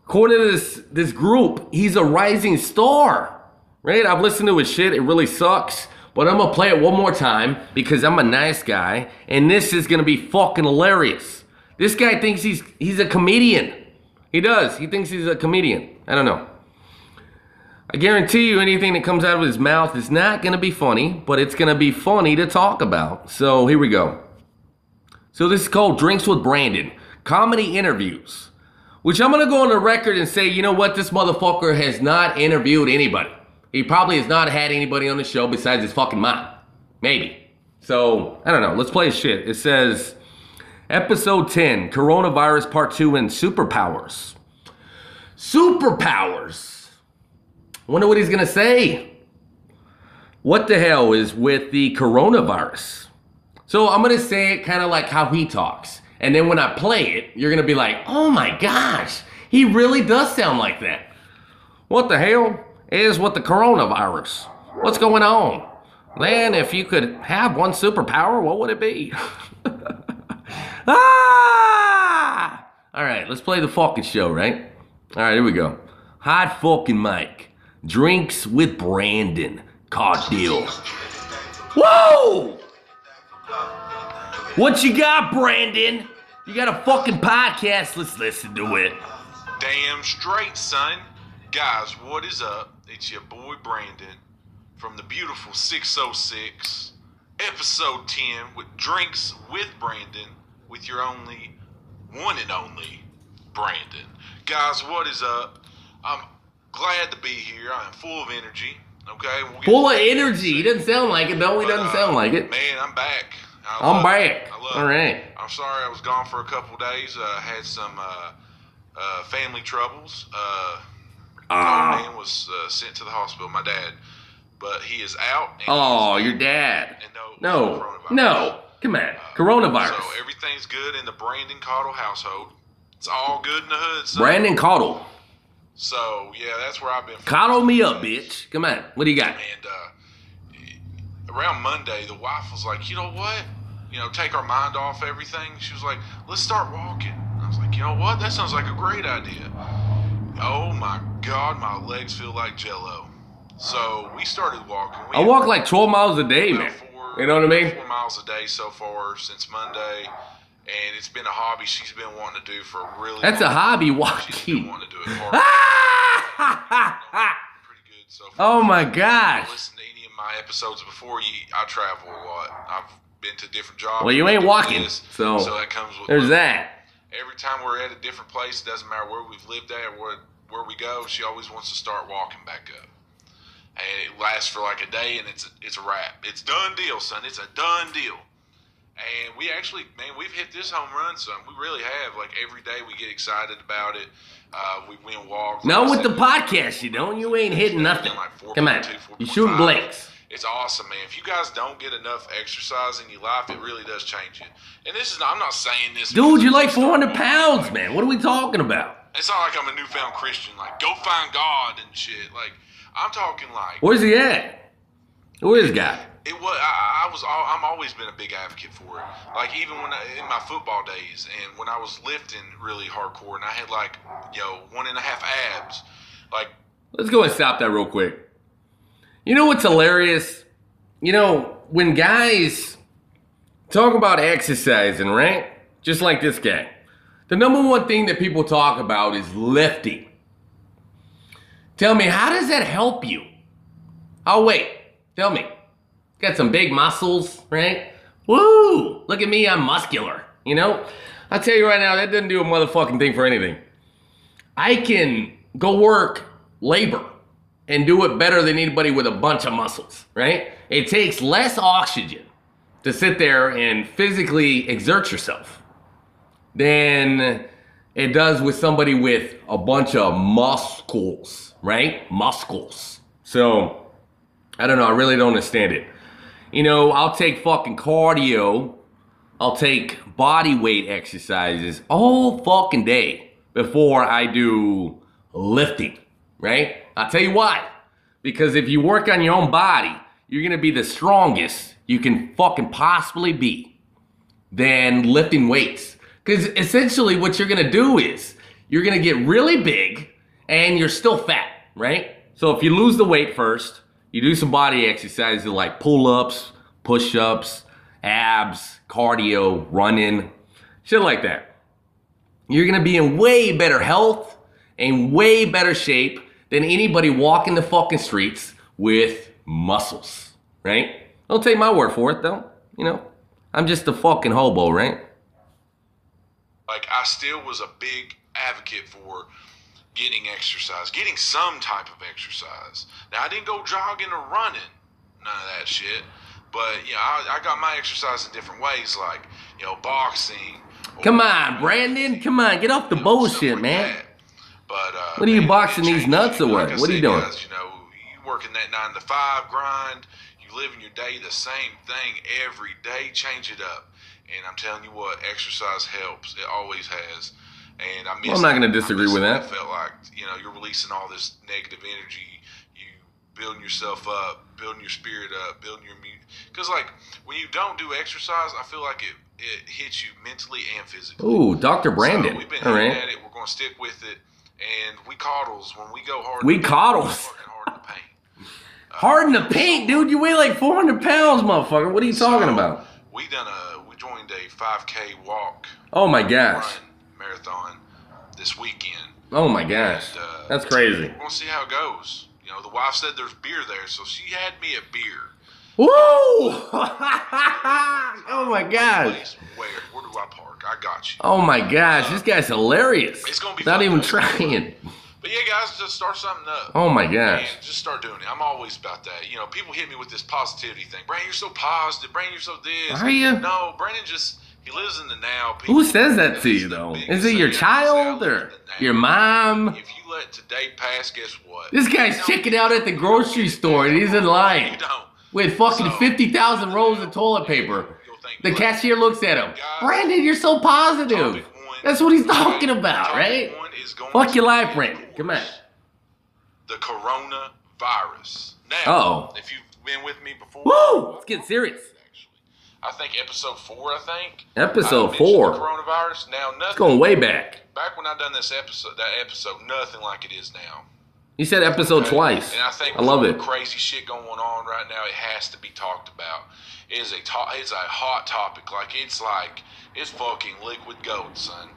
According to this, this group, he's a rising star. Right? I've listened to his shit. It really sucks. But I'm gonna play it one more time because I'm a nice guy, and this is gonna be fucking hilarious. This guy thinks he's he's a comedian. He does. He thinks he's a comedian. I don't know. I guarantee you anything that comes out of his mouth is not gonna be funny, but it's gonna be funny to talk about. So here we go. So this is called Drinks with Brandon, comedy interviews. Which I'm gonna go on the record and say, you know what, this motherfucker has not interviewed anybody. He probably has not had anybody on the show besides his fucking mom. Maybe. So, I don't know. Let's play his shit. It says, Episode 10 Coronavirus Part 2 and Superpowers. superpowers. I wonder what he's gonna say. What the hell is with the coronavirus? So I'm gonna say it kind of like how he talks. And then when I play it, you're gonna be like, oh my gosh, he really does sound like that. What the hell is with the coronavirus? What's going on? Man, if you could have one superpower, what would it be? ah! All right, let's play the fucking show, right? All right, here we go. Hot fucking mic. Drinks with Brandon. Card deal. Whoa! What you got, Brandon? You got a fucking podcast. Let's listen to it. Damn straight, son. Guys, what is up? It's your boy Brandon from the beautiful 606, episode 10 with Drinks with Brandon, with your only, one and only, Brandon. Guys, what is up? I'm glad to be here. I'm full of energy. Okay? We'll Full of energy. He doesn't sound like it, though. He doesn't sound like it. Man, I'm back. I I'm back. it. I All it. right. I'm sorry I was gone for a couple days. Uh, had some uh, uh, family troubles. Uh, Ah. man was uh, sent to the hospital. My dad, but he is out. And Oh, your dad. No, no. Come on. Coronavirus. So everything's good in the Brandon Caudle household. It's all good in the hood. son. Brandon Caudle. So yeah, that's where I've been. Coddle me up, bitch. Come on. What do you got? And uh, around Monday, the wife was like, you know what? You know, take our mind off everything. She was like, let's start walking. I was like, you know what? That sounds like a great idea. Oh my God, my legs feel like jello. So we started walking. We I walk like 12 miles a day, man. You know what I mean? four miles a day so far since Monday, and it's been a hobby she's been wanting to do for a really. That's a hobby walking. She's been wanting to do it hard. Oh my gosh. Listen to any of my episodes before you. I travel a lot. I've been to different jobs. Well, you ain't walking, this, so so that comes with there's that. Every time we're at a different place, it doesn't matter where we've lived at or where, where we go. She always wants to start walking back up, and it lasts for like a day, and it's a, it's a wrap. It's done deal, son. It's a done deal. And we actually, man, we've hit this home run, son. We really have. Like every day, we get excited about it. Uh, we win walks. Not with the podcast, you don't. You ain't hitting nothing. Come on. You shooting blanks. it's awesome, man. If you guys don't get enough exercise in your life, it really does change you. And this is, I'm not saying this. Dude, you're like 400 pounds, man. What are we talking about? It's not like I'm a newfound Christian. Like, go find God and shit. Like, I'm talking like Where's he at? Who is this guy? it was. I, I was. al- I'm always been a big advocate for it. Like even when I, in my football days and when I was lifting really hardcore and I had like yo one and a half abs. Like Let's go and stop that real quick. You know what's hilarious? You know, when guys talk about exercising, right? Just like this guy. The number one thing that people talk about is lifting. Tell me, how does that help you? Oh, wait. Tell me. Got some big muscles, right? Woo! Look at me, I'm muscular. You know? I'll tell you right now, that doesn't do a motherfucking thing for anything. I can go work labor and do it better than anybody with a bunch of muscles, right? It takes less oxygen to sit there and physically exert yourself than it does with somebody with a bunch of muscles, right? Muscles. So, I don't know, I really don't understand it. You know, I'll take fucking cardio, I'll take body weight exercises all fucking day before I do lifting, right? I'll tell you why. Because if you work on your own body, you're gonna be the strongest you can fucking possibly be than lifting weights. Because essentially, what you're gonna do is you're gonna get really big and you're still fat, right? So if you lose the weight first, you do some body exercises like pull ups, push ups, abs, cardio, running, shit like that. You're gonna be in way better health and way better shape than anybody walking the fucking streets with muscles, right? Don't take my word for it though. You know, I'm just a fucking hobo, right? like I still was a big advocate for getting exercise, getting some type of exercise. Now I didn't go jogging or running, none of that shit. But you know, I, I got my exercise in different ways, like you know, boxing. Come on, Brandon. Come on, get off the bullshit, man. But uh, What are you boxing these nuts away? or what? Like What are you doing? Guys, you know, you working that nine to five grind. You living your day the same thing every day. Change it up. And I'm telling you what, exercise helps. It always has. And I. Well, I'm not gonna disagree with that. it felt like you know you're releasing all this negative energy. You building yourself up, building your spirit up, building your. Because like when you don't do exercise, I feel like it it hits you mentally and physically. Ooh, Dr. Brandon. So we've been All right. at it. We're going to stick with it, and we Caudles when we go hard. We in the paint, Caudles. hard in the paint. Uh, hard in the paint, dude. You weigh like 400 pounds, motherfucker. What are you talking So, about? We done a we joined a 5K walk Oh my gosh. run marathon this weekend. Oh my gosh. uh, That's crazy. We're gonna see how it goes. You know, the wife said there's beer there, so she had me a beer. Woo! oh my gosh. Where? Where do I park? I got you. Oh my gosh. This guy's hilarious. It's gonna be Not even It's gonna be trying. But yeah, guys, just start something up. Oh my gosh. And just start doing it. I'm always about that. You know, people hit me with this positivity thing. Brandon, you're so positive. Brandon, you're so this. Are you? No, Brandon just he lives in the now. People, Who says that to you though? Is it your child or your mom? If you let today pass, guess what? This guy's checking out at the grocery store and he's in line with fucking 50,000 rolls of toilet paper. The cashier looks at him. Brandon, you're so positive. That's what he's talking about, right? Fuck your life, Brandon. Come on. The coronavirus. Now, Uh-oh. if you've been with me before, Woo! Let's get serious. I think episode four. I think Episode I four. Coronavirus. Now nothing. It's going way back. Back when I done this episode, that episode, nothing like it is now. You said episode twice. And I think I love it. crazy shit going on right now, it has to be talked about. It is a to- it's a hot topic. Like it's like it's fucking liquid gold, son.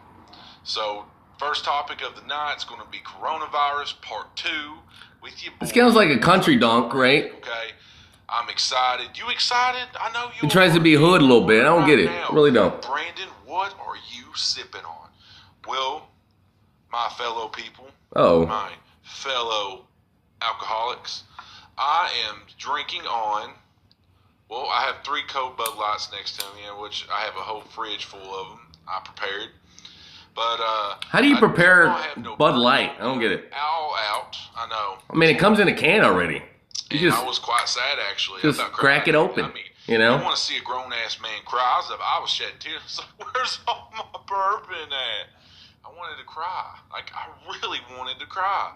So first topic of the night is going to be coronavirus part two with boy. This sounds like a country donk, right? Okay, I'm excited. You excited? I know you. He tries to be hood a little bit. I don't get it. I really don't. Brandon, what are you sipping on? Well, my fellow people, Oh. my fellow alcoholics, I am drinking on. Well, I have three cold Bud Lights next to me, which I have a whole fridge full of them. I prepared, but uh, How do you I prepare no Bud Light? I don't get it. all out. I know. I mean, it comes in a can already. And just I was quite sad actually. just crack it open. You know? I want to see a grown ass man cry. I was, I was shedding tears. Was like, "Where's all my bourbon at?" I wanted to cry. Like I really wanted to cry.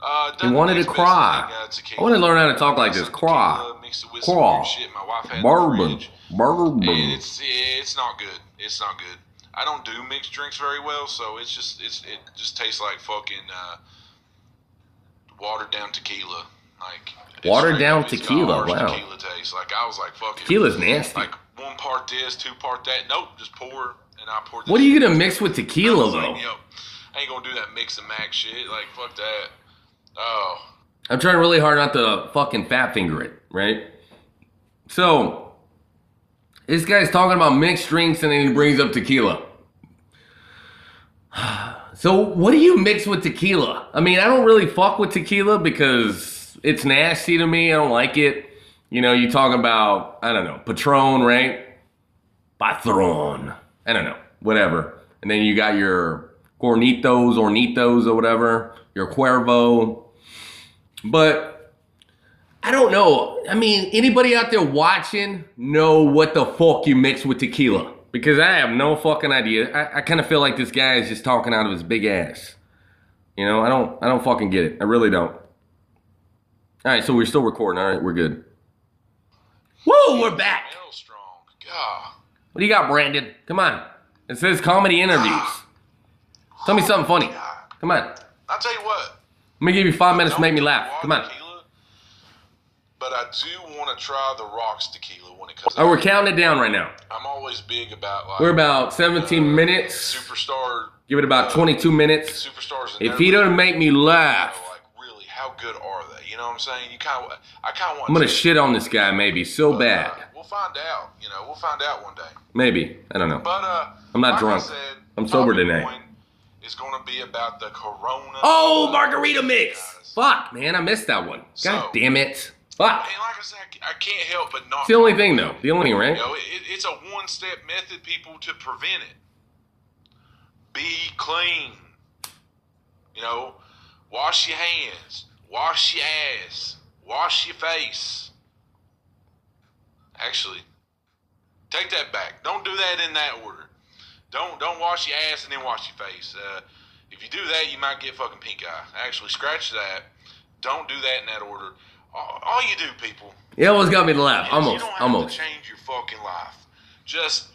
Uh, You wanted to cry. uh, I want to learn how to talk like this. Cry. tequila, mixed it with Cry. weird shit my wife had in the Bourbon. Bourbon. And it's it's not good. It's not good. I don't do mixed drinks very well, so it's just it's it just tastes like fucking uh, watered down tequila. Like Watered down tequila, wow. Tequila taste. Like I was like fucking. Tequila's nasty. Like one part this, two part that. Nope, just pour and I pour. What are you gonna mix with tequila though? Like, yo, I ain't gonna do that mix and match shit. Like fuck that. Oh, I'm trying really hard not to fucking fat finger it, right? So, this guy's talking about mixed drinks and then he brings up tequila. So, what do you mix with tequila? I mean, I don't really fuck with tequila because it's nasty to me. I don't like it. You know, you talk about, I don't know, Patron, right? Patron. I don't know, whatever. And then you got your Cornitos, Hornitos, or whatever, your Cuervo. But I don't know. I mean, anybody out there watching know what the fuck you mix with tequila? Because I have no fucking idea. I, I kind of feel like this guy is just talking out of his big ass. You know, I don't, I don't fucking get it. I really don't. All right, so we're still recording. All right, we're good. Woo, we're back. God. What do you got, Brandon? Come on. It says comedy interviews. Tell me something funny. Come on. I'll tell you what. Let me give you five minutes to make me laugh. Come on. But I do want to try the rocks tequila when it comes. Oh, we're counting it down right now. I'm always big about like We're about 17 uh, minutes. superstar. Give it about uh, 22 minutes. Superstars. If he doesn't make me laugh, Like Really, how good are they? You know what I'm saying? You kind of, I kind of want. I'm gonna to. shit on this guy maybe so bad. We'll find out. You know, we'll find out one day. Maybe. I don't know. But uh, I'm not like drunk. said, I'm sober today. going to be about the corona. Oh, margarita mix. Fuck, man, I missed that one. God damn it. Fuck. And like I said, I can't help but not. It's the only thing though. The only thing, You know, it, it's a one-step method, people, to prevent it. Be clean. You know, wash your hands, wash your ass, wash your face. Actually, take that back. Don't do that in that order. Don't don't wash your ass and then wash your face. Uh, if you do that, you might get fucking pink eye. Actually, scratch that. Don't do that in that order. All, all you do, people, It almost got me to laugh. Almost. You don't have Almost. to change your fucking life. Just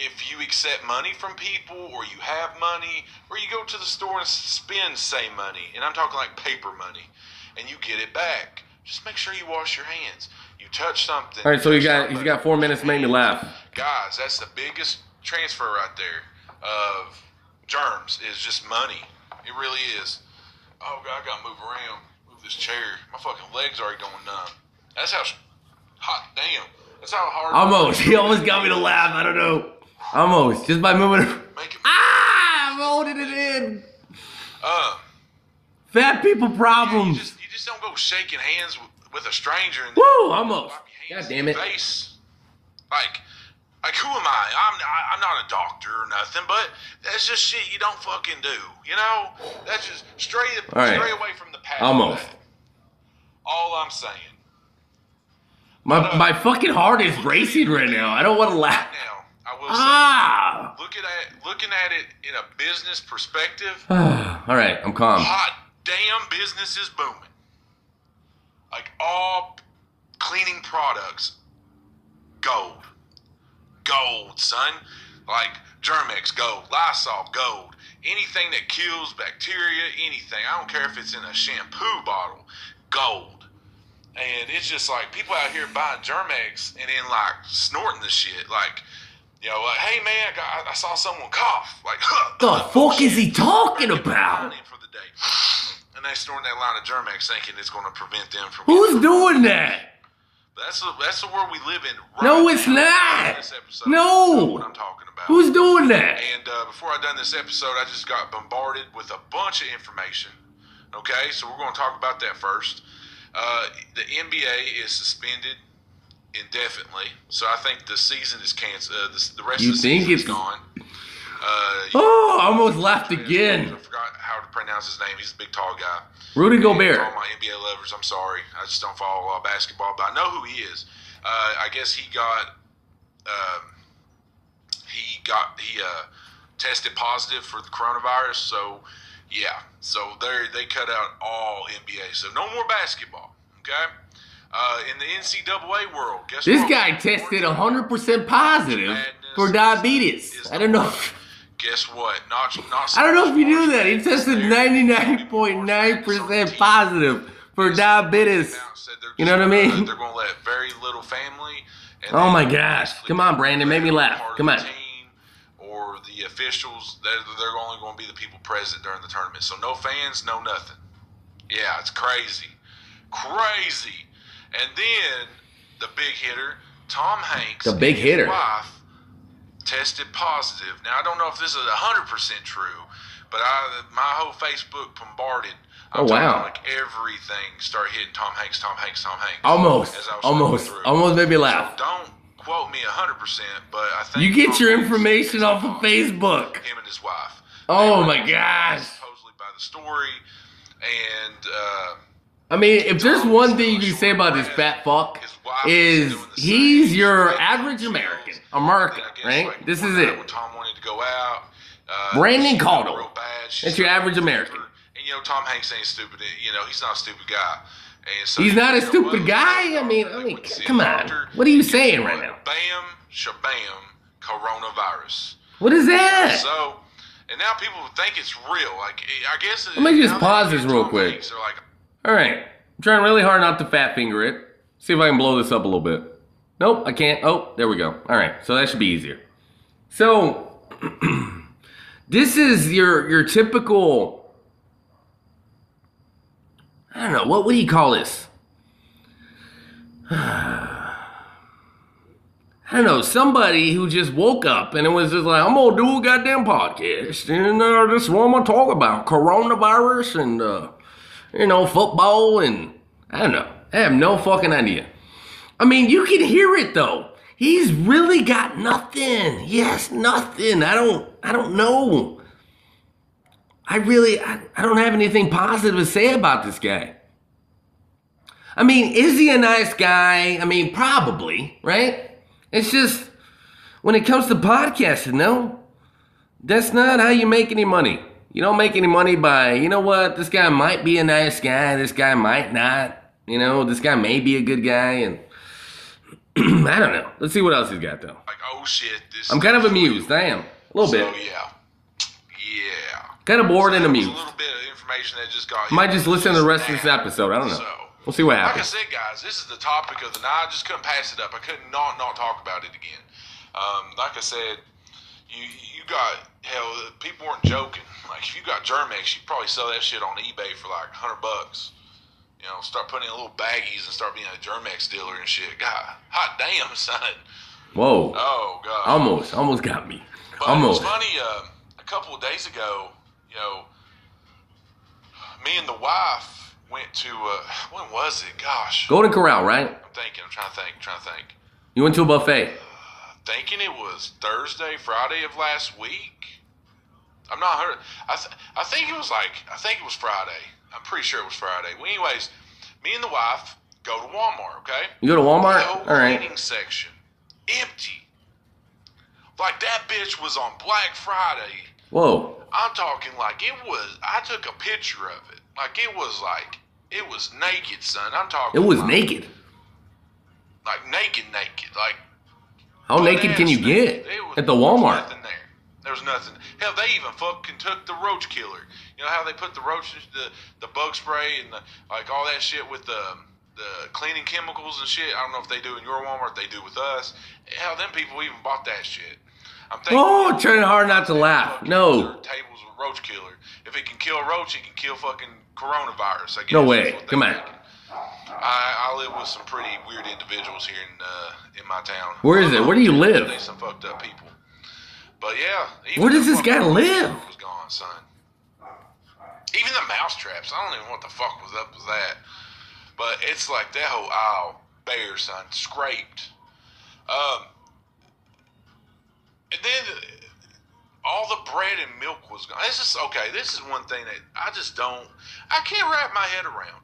if you accept money from people, or you have money, or you go to the store and spend say money, and I'm talking like paper money, and you get it back. Just make sure you wash your hands. You touch something. All right, so you got he's got four minutes to make me laugh. Guys, that's the biggest transfer right there of germs is just money. It really is. Oh god, I gotta move around, move this chair. My fucking legs are already going numb. That's how hot damn. That's how hard. Almost. He almost got me to laugh. I don't know. Almost. Just by moving. Ah! I'm holding it in. Uh, Fat people problems. you just don't go shaking hands with, with a stranger and Woo! Almost. God damn it. face. Like, like who am I? I'm I, I'm not a doctor or nothing, but that's just shit you don't fucking do. You know, that's just straight All right. straight away from the path. Almost. All I'm saying. My my fucking heart is racing right now. I don't want to laugh. I will Ah! say, looking at looking at it in a business perspective, All right, I'm calm. hot damn business is booming. Like all cleaning products, gold, gold, son. Like Germ-X, gold, Lysol, gold. Anything that kills bacteria, anything. I don't care if it's in a shampoo bottle, gold. And it's just like people out here buying Germ-X and then like snorting the shit. Like, like, hey man, I, got, I saw someone cough. Like, huh, The fuck is he talking about? For the day. and they snorting that line of Germ-X thinking it's going to prevent them from. Who's doing that? That's the that's the world we live in. Right No, it's not. This episode. No. What I'm talking about. Who's doing that? And uh, before I done this episode, I just got bombarded with a bunch of information. Okay, so we're going to talk about that first. Uh, the NBA is suspended indefinitely, so I think the season is canceled. Uh, the, the rest You of the think season is it's- gone. Uh, Oh, I almost laughed again. I forgot how to pronounce his name. He's a big, tall guy. Rudy And Gobert. All my NBA lovers, I'm sorry. I just don't follow of basketball, but I know who he is. Uh, I guess he got um, he got he uh, tested positive for the coronavirus. So yeah, so they they cut out all NBA. So no more basketball. Okay. Uh, in the NCAA world, guess what? This what? guy tested 100% positive for diabetes. I don't know. Guess what? Not not. I don't know if you knew that. He tested 99.9% positive for diabetes. You know what I mean? They're going to let very little family and Oh my gosh. Come on, Brandon. Make me laugh. Come on. or the officials. They're, they're only going to be the people present during the tournament. So no fans, no nothing. Yeah, it's crazy, crazy. And then the big hitter, Tom Hanks, The big hitter. wife tested positive. Now I don't know if this is hundred percent true, but I my whole Facebook bombarded. I'm Oh, wow. Like everything started hitting Tom Hanks, Tom Hanks, Tom Hanks. Almost. as I was Almost. Almost made me laugh. Don't quote me hundred percent, but I think You get Tom your information off of Facebook. him and his wife. Oh my gosh. Supposedly by the story, and uh, I mean, if there's one thing you can say about this fat fuck, is he's your average American. American, right? This is it. Tom wanted to go out. Uh, Brandon she called him. real bad. She That's your average American. And you know, Tom Hanks ain't stupid. You know, he's not a stupid guy. And so He's not a stupid guy. I mean, I mean, come on. What are you saying right now? Bam, shabam, coronavirus. What is that? So, and now people think it's real. Like, I guess. Let me just pause this real quick. All right. I'm trying really hard not to fat finger it. See if I can blow this up a little bit. Nope, I can't. Oh, there we go. All right, so that should be easier. So, this is your your typical. I don't know what would you call this? I don't know, somebody who just woke up and it was just like, I'm gonna do a goddamn podcast, and uh, this is what I'm gonna talk about coronavirus and, uh, you know, football, and I don't know. I have no fucking idea. I mean, you can hear it though. He's really got nothing. Has nothing. I don't, I don't know. I really, I, I don't have anything positive to say about this guy. I mean, is he a nice guy? I mean, probably, right? It's just when it comes to podcasting, no, that's not how you make any money. You don't make any money by, you know what, this guy might be a nice guy, this guy might not. You know, this guy may be a good guy, and I don't know. Let's see what else he's got, though. Like, oh shit, this. I'm kind of amused. I am. A little so, bit. yeah. Yeah. Kind of bored and amused. A little bit of information that just got. Might just listen to the rest of this episode. I don't know. We'll see what happens. Like I said, guys, this is the topic of the night. I just couldn't pass it up. I couldn't not not talk about it again. Um, like I said, you you got hell. People weren't joking. Like if you got Germ-X, you probably sell that shit on eBay for like hundred bucks. You know, start putting in little baggies and start being a Germ-X dealer and shit. God, hot damn, son. Whoa. Oh god. Almost. Almost got me. But Almost. it was funny. Uh, a couple of days ago, you know, me and the wife went to. Uh, when was it? Gosh, Golden Corral, right? I'm thinking. I'm trying to think. trying to think. You went to a buffet. Thinking it was Thursday, Friday of last week. I'm not hurt. I th- I think it was like I think it was Friday. I'm pretty sure it was Friday. Well, anyways, me and the wife go to Walmart. Okay. You go to Walmart? Whole All right. cleaning section empty. Like that bitch was on Black Friday. Whoa. I'm talking like it was. I took a picture of it. Like it was like it was naked, son. I'm talking. It was like, naked. Like naked, naked. Like How naked can you get at the Walmart? nothing there. There was nothing. Hell, they even fucking took the roach killer. You know how they put the roaches, the the bug spray, and the like all that shit with the the cleaning chemicals and shit. I don't know if they do in your Walmart. They do with us. Hell, them people even bought that shit. I'm thinking. Oh, trying hard not to laugh. No. Tables with roach killer. If it can kill roach, it can kill fucking coronavirus. I guess. No way. Come on. think. I, I live with some pretty weird individuals here in uh, in my town. Where is it? Where do you live? They some fucked up people. But yeah. even Where does this guy live? Was gone, son. Even the mouse traps. I don't even know what the fuck was up with that. But it's like that whole aisle bare, son, scraped. Um, and then all the bread and milk was gone. This is okay. This is one thing that I just don't. I can't wrap my head around.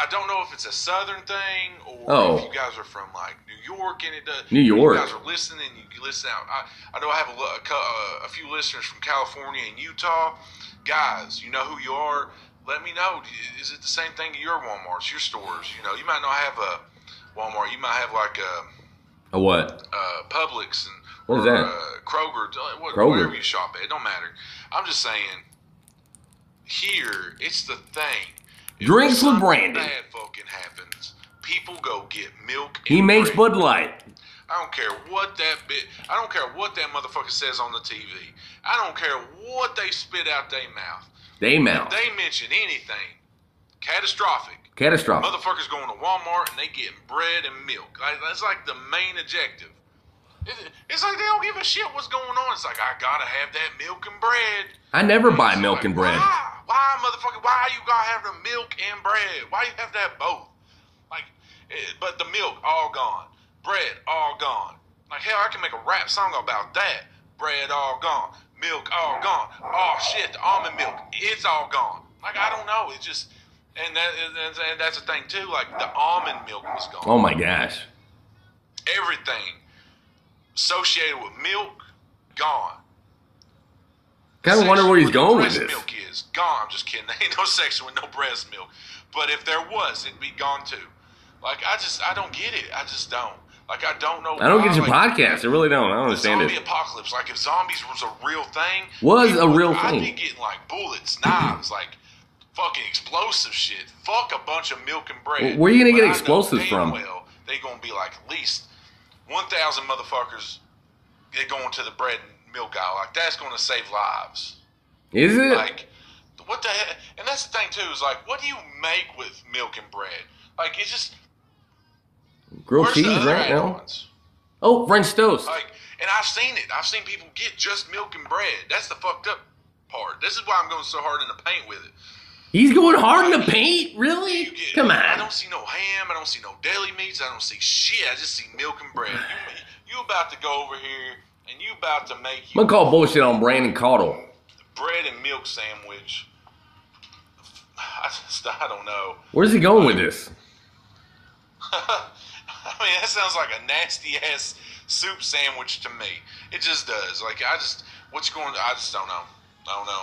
I don't know if it's a southern thing or Oh. if you guys are from like New York and it does. New York. You guys are listening. You can listen out. I, I know I have a, a, uh, a few listeners from California and Utah. Guys, you know who you are. Let me know. Is it the same thing at your WalMarts, your stores? You know, you might not have a Walmart. You might have like a A what? uh, Publix and What is or, that? Uh, Kroger, what, Kroger. wherever you shop at. It don't matter. I'm just saying. Here, it's the thing. Drinks with Brandon. Happens. People go get milk. He makes bread. Bud Light. I don't care what that bit. I don't care what that motherfucker says on the TV. I don't care what they spit out their mouth. They mouth. If they mention anything catastrophic, Catastrophic. Motherfuckers going to Walmart and they getting bread and milk. Like, that's like the main objective. It- It's like they don't give a shit what's going on. It's like I gotta have that milk and bread. I never buy milk and bread. Why? Why, motherfucker? Why you gotta have the milk and bread? Why you have to have both? Like, eh, but the milk all gone, bread all gone. Like hell, I can make a rap song about that. Bread all gone, milk all gone. Oh shit, the almond milk, it's all gone. Like I don't know, it's just, and that, and that's the thing too. Like the almond milk was gone. Oh my gosh. Everything associated with milk gone. Kind of wonder where he's going with this. milk is gone. I'm just kidding. There ain't no section with no breast milk. But if there was, it'd be gone too. Like I just, I don't get it. I just don't. Like I don't know. I don't why, get your like, podcast. I really don't. I don't understand Zombie it. apocalypse. Like if zombies was a real thing, Was a would- thing. I'd be getting like bullets, knives, like fucking explosive shit. Fuck a bunch of milk and bread. Where are you gonna But get explosives from? Well, they gonna be like at least one thousand motherfuckers. they're going to the bread and milk aisle. Like that's gonna save lives. Is it? Like, what the heck? And that's the thing too is like, what do you make with milk and bread? Like, it's just Grilled cheese right now. add-ons? Oh, French toast. Like, and I've seen it. I've seen people get just milk and bread. That's the fucked up part. This is why I'm going so hard in the paint with it. He's going hard in the paint? Really? Come on. I don't see no ham. I don't see no deli meats. I don't see shit. I just see milk and bread. You, you about to go over here and you about to make I'm gonna call bullshit on Brandon Caudle. bread and milk sandwich. I just I don't know. Where's he going with this? I mean, that sounds like a nasty ass soup sandwich to me. It just does. Like I just what's going? I just don't know. I don't know.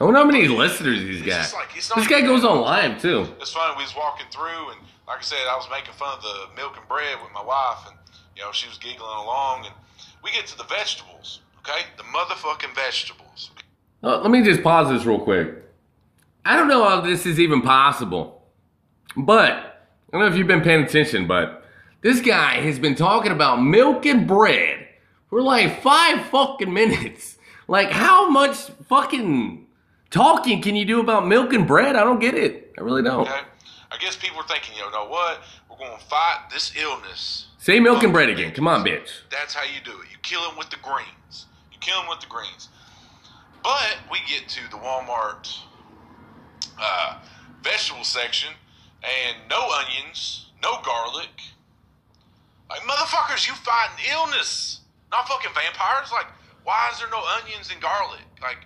I wonder how many listeners he's got. like- This guy goes on live too. It's funny. We was walking through, and like I said, I was making fun of the milk and bread with my wife, and you know she was giggling along, and we get to the vegetables. Okay, the motherfucking vegetables. Uh, let me just pause this real quick. I don't know how this is even possible, but I don't know if you've been paying attention, but this guy has been talking about milk and bread for like five fucking minutes. Like, how much fucking talking can you do about milk and bread? I don't get it. I really don't. Okay, I guess people are thinking, you know what? We're going to fight this illness. Say milk and bread again. Come on, bitch. That's how you do it. You kill them with the greens. You kill them with the greens. But we get to the Walmart uh, vegetable section, and no onions, no garlic. Like motherfuckers, you fighting illness, not fucking vampires. Like, why is there no onions and garlic? Like,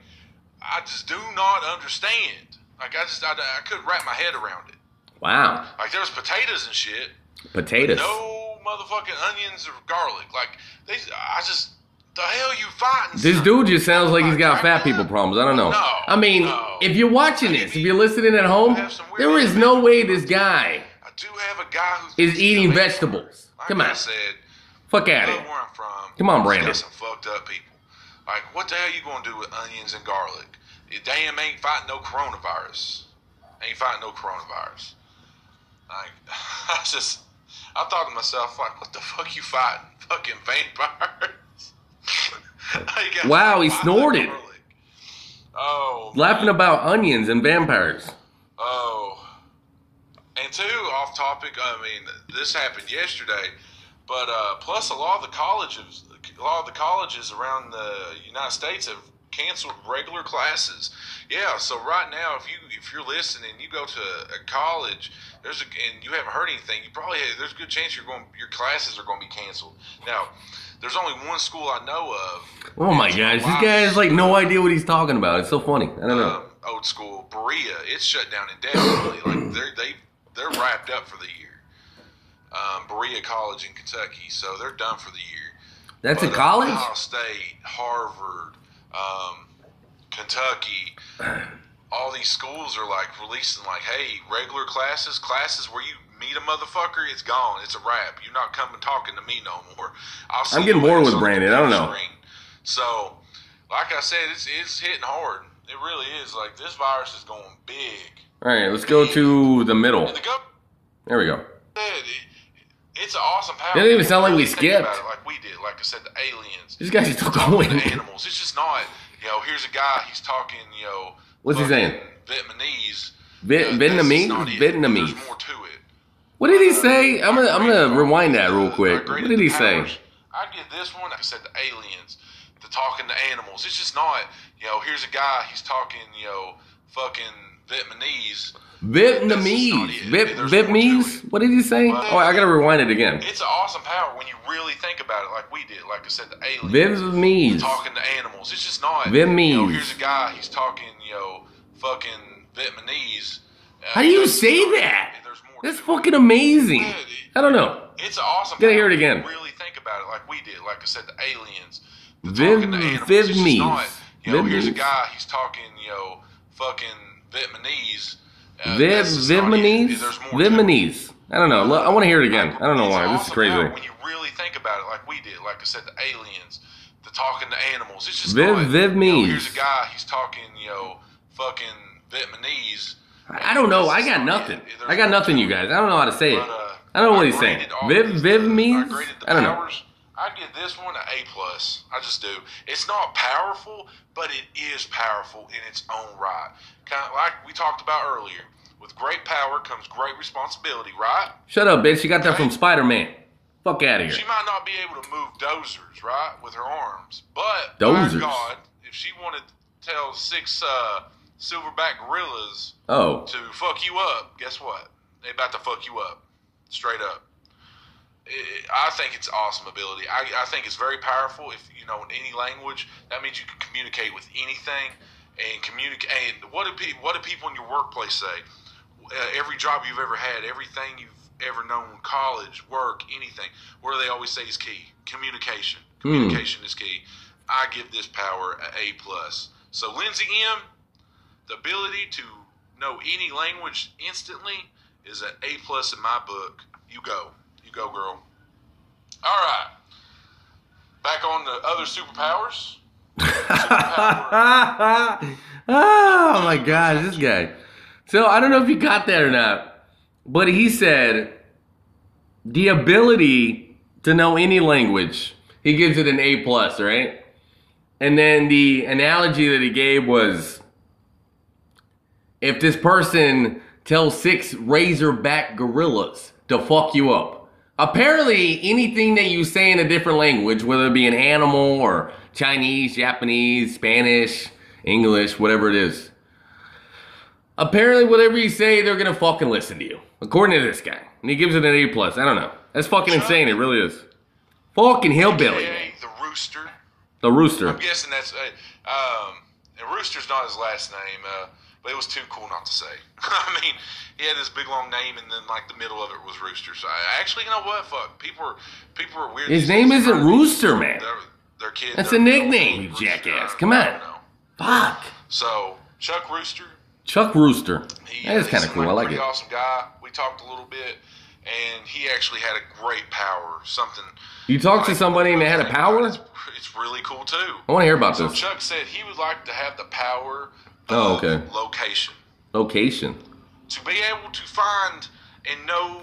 I just do not understand. Like, I just I, I couldn't wrap my head around it. Wow. Like, there's potatoes and shit. Potatoes. No motherfucking onions or garlic. Like they, I just the hell you fighting? This dude just sounds like he's got fat people problems. I don't know. No, I mean, if you're watching this, if you're listening at home, there is no way this guy I do have a guy who's is eating vegetables. Come on. said, Fuck out of here. where I'm from. Come on, Brandon. Got some fucked up people. Like, what the hell you gonna do with onions and garlic? You damn ain't fighting no coronavirus. Ain't fighting no coronavirus. Like, I just, I thought to myself, like, what the fuck you fighting? Fucking vampires. Wow, he snorted. Oh, Laughing about onions and vampires. Oh, and two, off topic. I mean, this happened yesterday, but uh, plus a lot of the colleges, a lot of the colleges around the United States have canceled regular classes. Yeah, so right now, if you if you're listening, you go to a college, there's a, and you haven't heard anything, you probably there's a good chance you're going your classes are going to be canceled. Now, there's only one school I know of Oh my gosh, this guy has like no idea what he's talking about. It's so funny. I don't know. old school Berea. It's shut down indefinitely. like they're they they're wrapped up for the year. Um, Berea College in Kentucky, so they're done for the year. That's a college? Ohio State, Harvard, um, Kentucky. All these schools are like releasing like, hey, regular classes, classes where you meet a motherfucker, it's gone. It's a wrap. You're not coming talking to me no more. I'll see I'm getting bored with Brandon. I don't know. screen. So, like I said, it's it's hitting hard. It really is. Like this virus is going big. All right, let's go to the middle. There we go. It's an awesome power. It didn't even sound like we Really think about skipped. it Like we did. Like I said, the aliens. This guy's still talking going. to animals. It's just not. You know, here's a guy. He's talking. You know, What's he saying? Vietnamese. Vi- Uh, Vietnamese? Vietnamese. There's more to it. What did he say? I'm gonna I'm gonna rewind that real quick. What did he say? I get this one. Like I said, the aliens, the talking to animals. It's just not. You know, here's a guy. He's talking. You know, fucking Vietnamese. Vietnamese. Vip Vietnamese? What did he say? Oh, I gotta rewind it again. It's an awesome power when you really think about it, like we did. Like I said, the aliens. Vietnamese. Talking to animals. It's just not. Vietnamese. You know, here's a guy. He's talking. You know, fucking Vietnamese. Uh, How do you say that? That's fucking amazing. I don't know. It's an awesome. Gotta hear it again. Really think about it, like we did. Like I said, the aliens. Viv talking to animals. It's just not. You know, here's a guy. He's talking. You know, fucking Vietnamese. Uh, Viv that's just. Vietnamese? There's more to it. Vietnamese. I don't know. I want to hear it again. I don't know why. This is crazy. When you really think about it, like we did, like I said, the aliens, the talking to animals. It's just Viv not. You know, here's a guy. He's talking. You know, fucking Vietnamese. I don't know. I got nothing. I got nothing, you guys. I don't know how to say it. uh, I don't know what he's saying. Viv Vietnamese? I don't know. I give this one an A plus. I just do. It's not powerful, but it is powerful in its own right. Kind of like we talked about earlier. With great power comes great responsibility, right? Shut up, bitch. You got that from Spider Man. Fuck out of here. She might not be able to move dozers, right, with her arms, but Dozers? by God, if she wanted to tell six uh, silverback gorillas Oh. to fuck you up, guess what? They about to fuck you up, straight up. I think it's awesome ability. I, I think it's very powerful. If you know in any language, that means you can communicate with anything and communicate. And what do people what do people in your workplace say? Uh, every job you've ever had, everything you've ever known, college, work, anything. What do they always say is key? Communication. Hmm. Communication is key. I give this power a A plus. So Lindsay M, the ability to know any language instantly is an A plus in my book. You go, go, girl. All right, back on the other superpowers. oh my gosh, this guy. So I don't know if you got that or not, but he said the ability to know any language. He gives it an A plus, right? And then the analogy that he gave was if this person tells six razorback gorillas to fuck you up. Apparently, anything that you say in a different language, whether it be an animal or Chinese, Japanese, Spanish, English, whatever it is, apparently, whatever you say, they're gonna fucking listen to you. According to this guy, and he gives it an A plus. I don't know. That's fucking insane. It really is. Fucking hillbilly. AKA the Rooster. The rooster. I'm guessing that's uh, um, and Rooster's not his last name, uh, but it was too cool not to say. I mean, he had this big long name, and then like the middle of it was Rooster. So I actually, you know what? Fuck, people are people are weird. His name isn't Rooster, man. Their, their kid. That's a nickname, you jackass. I- Come I on. Fuck. So Chuck Rooster. Chuck Rooster. He, That is kind of cool. I a like pretty it. Awesome guy. We talked a little bit, and he actually had a great power. Something. You talked to somebody and they had a power? It's, it's really cool too. I want to hear about So this. Chuck said he would like to have the power Oh, okay. location. Location. To be able to find and know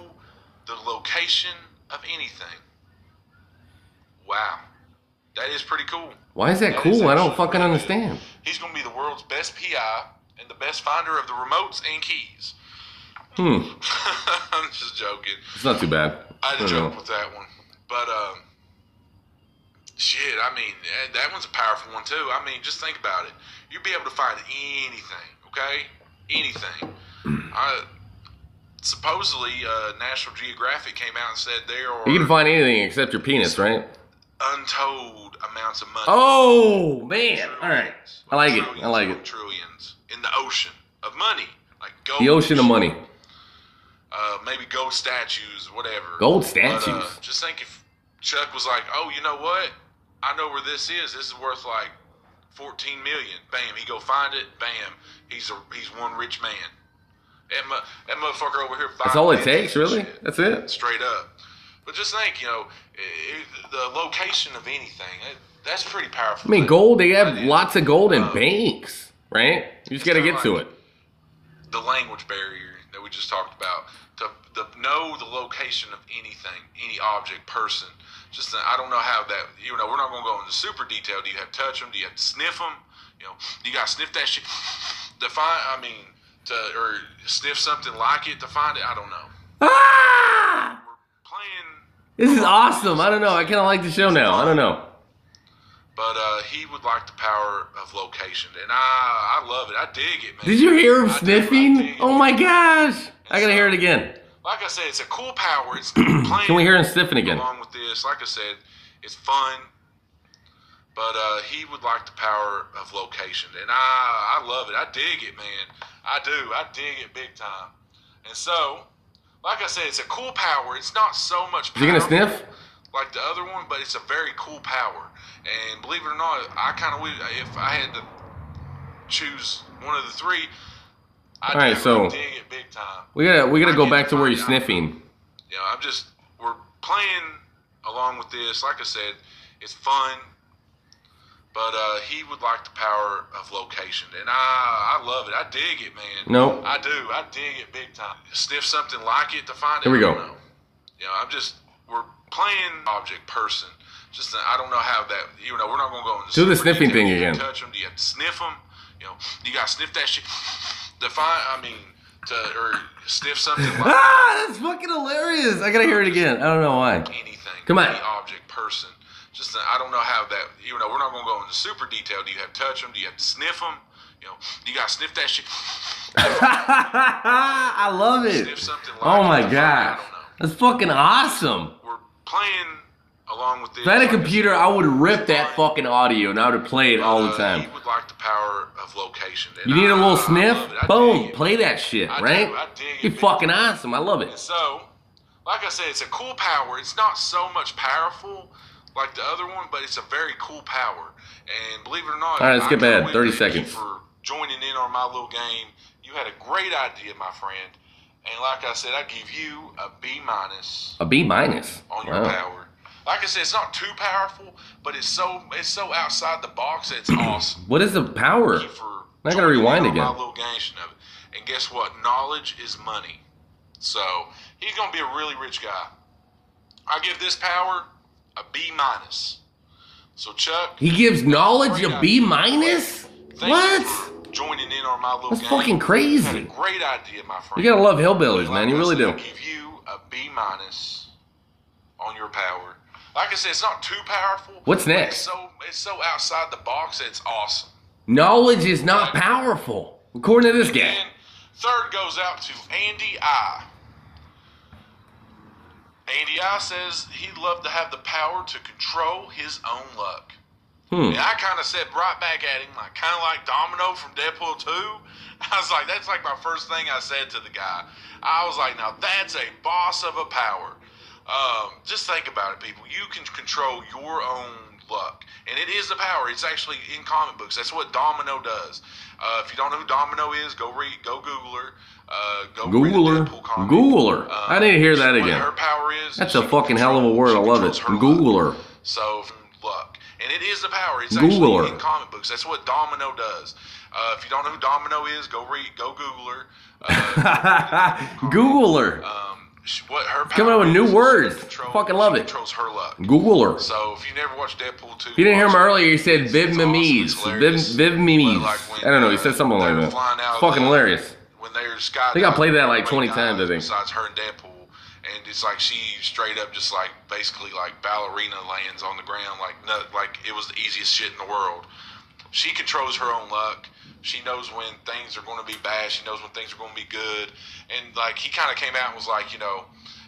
the location of anything. Wow. That is pretty cool. Why is that That cool? is I don't fucking understand. He's going to be the world's best PI and the best finder of the remotes and keys. Hmm. I'm just joking. It's not too bad. I had to joke know. with that one. But, um, shit, I mean, eh, that one's a powerful one, too. I mean, just think about it. You'd be able to find anything, okay? Anything. I, supposedly, uh, National Geographic came out and said there are You can find anything except your penis, right? untold amounts of money. Oh man! All right, I like it. I like it. Trillions in the ocean of money, like gold. The ocean of money. Uh, maybe gold statues, whatever. Gold But, uh, statues. just think if Chuck was like, "Oh, you know what? I know where this is. This is worth like 14 million. Bam, he go find it. Bam, he's a he's one rich man. That, mu- that motherfucker over here. That's all it takes, really. shit. That's it. Straight up. But just think, you know, i- i- the location of anything. That, that's pretty powerful. I mean, gold. They have lots of gold in uh, banks, right? You just got to get to it. the language barrier that we just talked about to, to know the location of anything, any object, person. Just I don't know how that you know we're not going to go into super detail. Do you have to touch them? Do you have to sniff them? You know, you got to sniff that shit. To find, I mean, to or sniff something like it to find it. I don't know. Ah! This is awesome. I don't know. I kind of like the show now. I don't know. But uh, he would like the power of location, and I I love it. I dig it, man. Did you hear him I sniffing? Oh my gosh! I gotta hear it again. Like I said, it's a cool power. It's playing Can we hear him sniffing again? along with this. Like I said, it's fun. But uh, he would like the power of location, and I I love it. I dig it, man. I do. I dig it big time. And so, like I said, it's a cool power. It's not so much. Is he gonna sniff? Like the other one, but it's a very cool power. And believe it or not, I kind of if I had to choose one of the three. I All right, so- dig it big time. We gotta we gotta I go back to where you're sniffing. You know, I'm just we're playing along with this. Like I said, it's fun. But uh, he would like the power of location, and I I love it. I dig it, man. Nope. I do. I dig it big time. Sniff something like it to find it. Here we go. know. You know, I'm just we're playing object person. Just I don't know how that. You know, we're not gonna go into Do the sniffing thing again. Touch them? Do you have to sniff them? You know, you gotta sniff that shit. To find, I mean, to or sniff something like Ah, that's fucking hilarious. I gotta hear it again. I don't know why. anything. Come on. Any object, person. Just I don't know how that. You know, we're not gonna go into super detail. Do you have to touch them? Do you have to sniff them? You know, you gotta sniff that shit. I love it. Sniff something like Oh my gosh. That's fucking awesome. We're playing along with this. If I had a computer, I would rip that fucking audio and I would play it all the Uh, time. He would like the power of location. You need a little sniff? I Boom, play that shit, I right? do, I Be fucking awesome. I love it. So, like I said, it's a cool power. It's not so much powerful like the other one, but it's a very cool power. And believe it or not, All right, let's I get bad. 30 thank you seconds. for joining in on my little game. You had a great idea, my friend. And like I said, I give you a B minus A B minus. on your Wow. power. Like I said, it's not too powerful, but it's so it's so outside the box that it's awesome. What is the power? I gotta rewind on my again. little gangster of it. And guess what? Knowledge is money. So he's gonna be a really rich guy. I give this power a B minus. So Chuck, He gives knowledge a B minus? What? joining in on my little That's game. fucking crazy. great idea, my friend. You gotta love hillbillies, man. Like You really do. I give you a B minus on your power. Like I said, it's not too powerful. What's next? It's so it's so outside the box it's awesome. Knowledge is not powerful, according to this guy. And third goes out to Andy I. Andy I says he'd love to have the power to control his own luck. Hmm. And I kind of said right back at him, like kind of like Domino from Deadpool 2. I was like, that's like my first thing I said to the guy. I was like, now that's a boss of a power. Um, just think about it, people. You can control your own luck, and it is a power. It's actually in comic books. That's what Domino does. Uh, if you don't know who Domino is, go read, go Google her. Uh, go read the Google comic. Google her. Uh, I didn't hear that again. Her power is. That's a fucking hell of a word. I love it. Google her. so luck, and it is a power. It's Google actually in comic books. That's what Domino does. Uh, if you don't know who Domino is, go read, go Google her. Google her. What her coming up with new words. Fucking love it. controls her luck. Google her. So if you never watched Deadpool 2, If you didn't hear him earlier, he said Viv Mimes. Viv, Viv Mimes. I don't know. He said something like that. Fucking hilarious. when they're skydiving, I think I played that like 20 times, I think. Besides her and Deadpool, and it's like she straight up just like basically like ballerina lands on the ground like no, like it was the easiest shit in the world. She controls her own luck. She knows when things are going to be bad. She knows when things are going to be good. And like he kind of came out and was like, you know,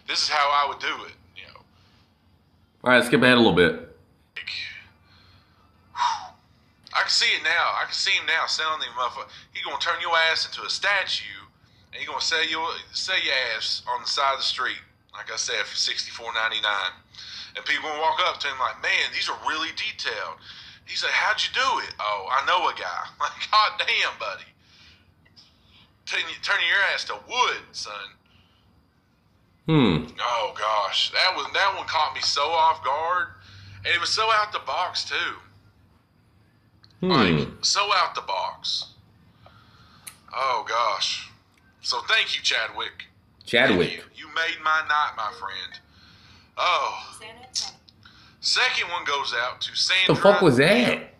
this is how I would do it. You know, All right, skip ahead a little bit. I can see it now. I can see him now selling the motherfucker. He gonna turn your ass into a statue, and he gonna sell your sell your ass on the side of the street, like I said, for sixty four ninety nine. And people gonna walk up to him like, man, these are really detailed. He's said, how'd you do it? Oh, I know a guy. Like, god damn, buddy. Turning, turning your ass to wood, son. Hmm. Oh gosh, that was that one caught me so off guard, and it was so out the box too. Hmm. So out the box. Oh gosh. So thank you, Chadwick. Chadwick. You made my night, my friend. Oh. Second one goes out to Sandra. The fuck was that?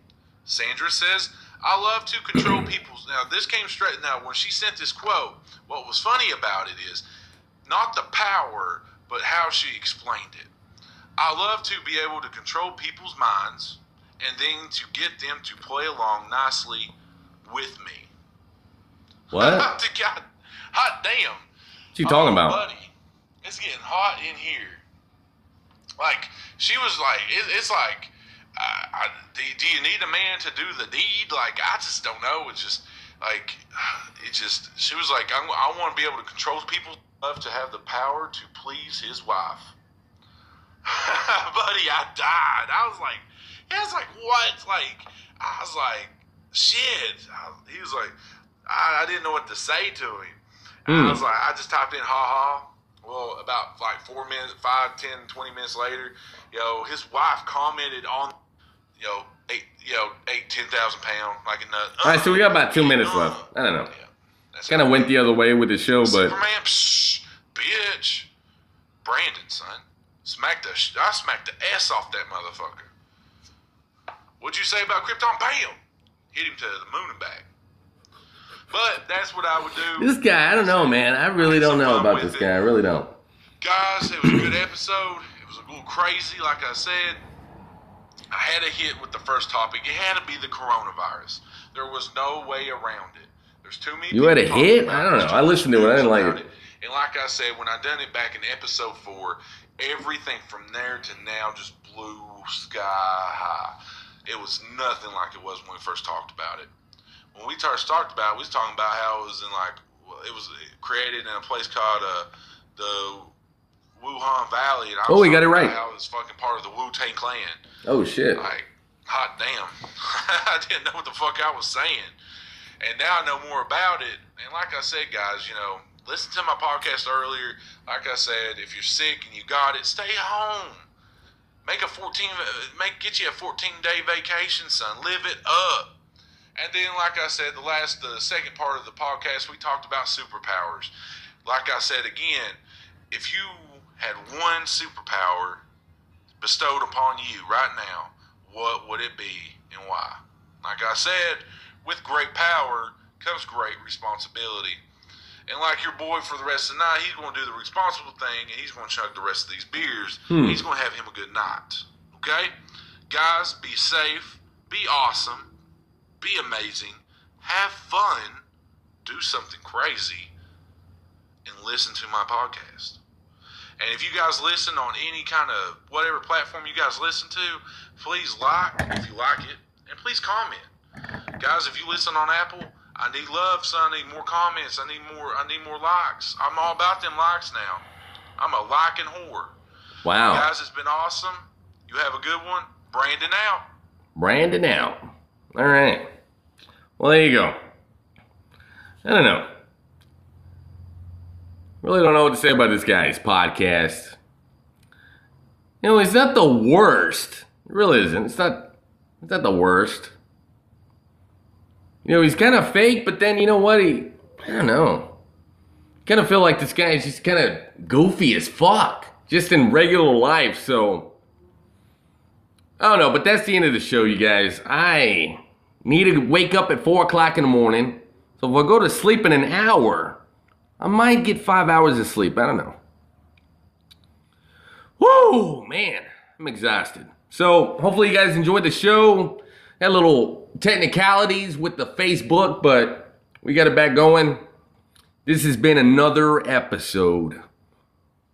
Sandra says, I love to control people's. Now, this came straight. Now, when she sent this quote, what was funny about it is not the power, but how she explained it. I love to be able to control people's minds and then to get them to play along nicely with me. What? God, hot damn. What you talking Oh, about? buddy, it's getting hot in here. Like she was like, it, it's like, uh, I, do, do you need a man to do the deed? Like I just don't know. It's just like it just. She was like, I, I want to be able to control people. Love to have the power to please his wife. Buddy, I died. I was like, he was like, what? Like, I was like, shit. I, he was like, I, I didn't know what to say to him. And Hmm. I was like, I just typed in ha ha. Well, about like four minutes, five, ten, twenty minutes later, yo, his wife commented on, you know, eight, yo, eight, ten thousand pound, like a nut. All right, so we got about two minutes left. Uh, I don't know. Kind of went the other way with the show, but Superman, psh, bitch. Brandon, son. Smack the, I smacked the ass off that motherfucker. What'd you say about Krypton? Bam! Hit him to the moon and back. But that's what I would do. this guy, I don't know, man. I really don't know about this guy. I really don't. Guys, it was a good episode. It was a little crazy, like I said. I had a hit with the first topic. It had to be the coronavirus. There was no way around it. There's too many. You had a hit? I don't know. I listened to it. I didn't like about it. And like I said, when I done it back in episode four, everything from there to now just blue sky high. It was nothing like it was when we first talked about it. When we first talked about it, we was talking about how it was in like it was created in a place called uh, the Wuhan Valley. And I Oh, we got it right. How it was fucking part of the Wu Tang Clan. Oh shit. Like, hot damn. I didn't know what the fuck I was saying. And now I know more about it. And like I said, guys, you know, listen to my podcast earlier. Like I said, if you're sick and you got it, stay home. Make a 14, uh, make get you a 14 day vacation, son. Live it up. And then, like I said, the last, the second part of the podcast, we talked about superpowers. Like I said again, if you had one superpower bestowed upon you right now, what would it be and why? Like I said, with great power comes great responsibility. And like your boy for the rest of the night, he's going to do the responsible thing and he's going to chug the rest of these beers. Hmm. He's going to have him a good night. Okay? Guys, be safe, be awesome, be amazing, have fun, do something crazy, and listen to my podcast. And if you guys listen on any kind of whatever platform you guys listen to, please like if you like it, and please comment. Guys, if you listen on Apple, I need love, son. I need more comments. I need more. I need more likes. I'm all about them likes now. I'm a liking whore. Wow. Guys, it's been awesome. You have a good one. Brandon out. Brandon out. All right. Well, there you go. I don't know. Really don't know what to say about this guy's podcast. You know, it's not the worst. It really isn't. It's not. It's not the worst. You know, he's kind of fake, but then you know what? He, I don't know. Kind of feel like this guy is just kind of goofy as fuck, just in regular life. So I don't know, but that's the end of the show, you guys. I need to wake up at 4 o'clock in the morning. So if I go to sleep in an hour, I might get five hours of sleep. I don't know. Woo, man, I'm exhausted. So hopefully you guys enjoyed the show. Had little technicalities with the Facebook, but we got it back going. This has been another episode,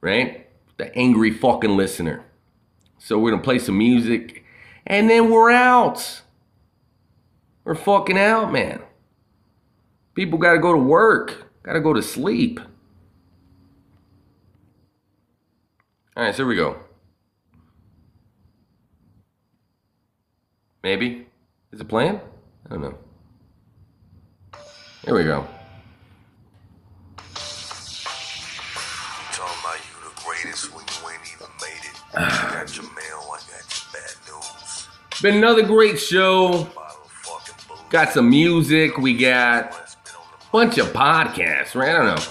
right? The angry fucking listener. So we're gonna play some music and then we're out. We're fucking out, man. People gotta go to work, gotta go to sleep. All right, so here we go. Maybe? Is it playing? I don't know. Here we go. Talking about you the greatest when you ain't even made it. You got your mail, I got your bad news. Been another great show. Got some music. We got a bunch of podcasts, right? I don't know.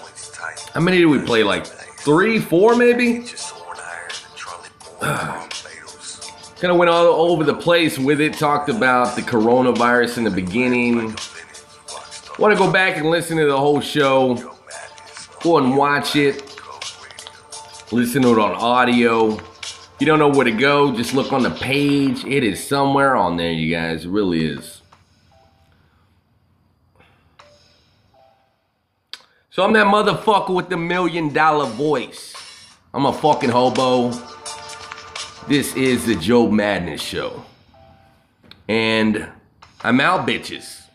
How many did we play? Like three, four, maybe? kind of went all over the place with it. Talked about the coronavirus in the beginning. Want to go back and listen to the whole show? Go and watch it. Listen to it on audio. If you don't know where to go, just look on the page. It is somewhere on there, you guys. It really is. So I'm that motherfucker with the million dollar voice. I'm a fucking hobo. This is the Joe Madness Show. And I'm out, bitches.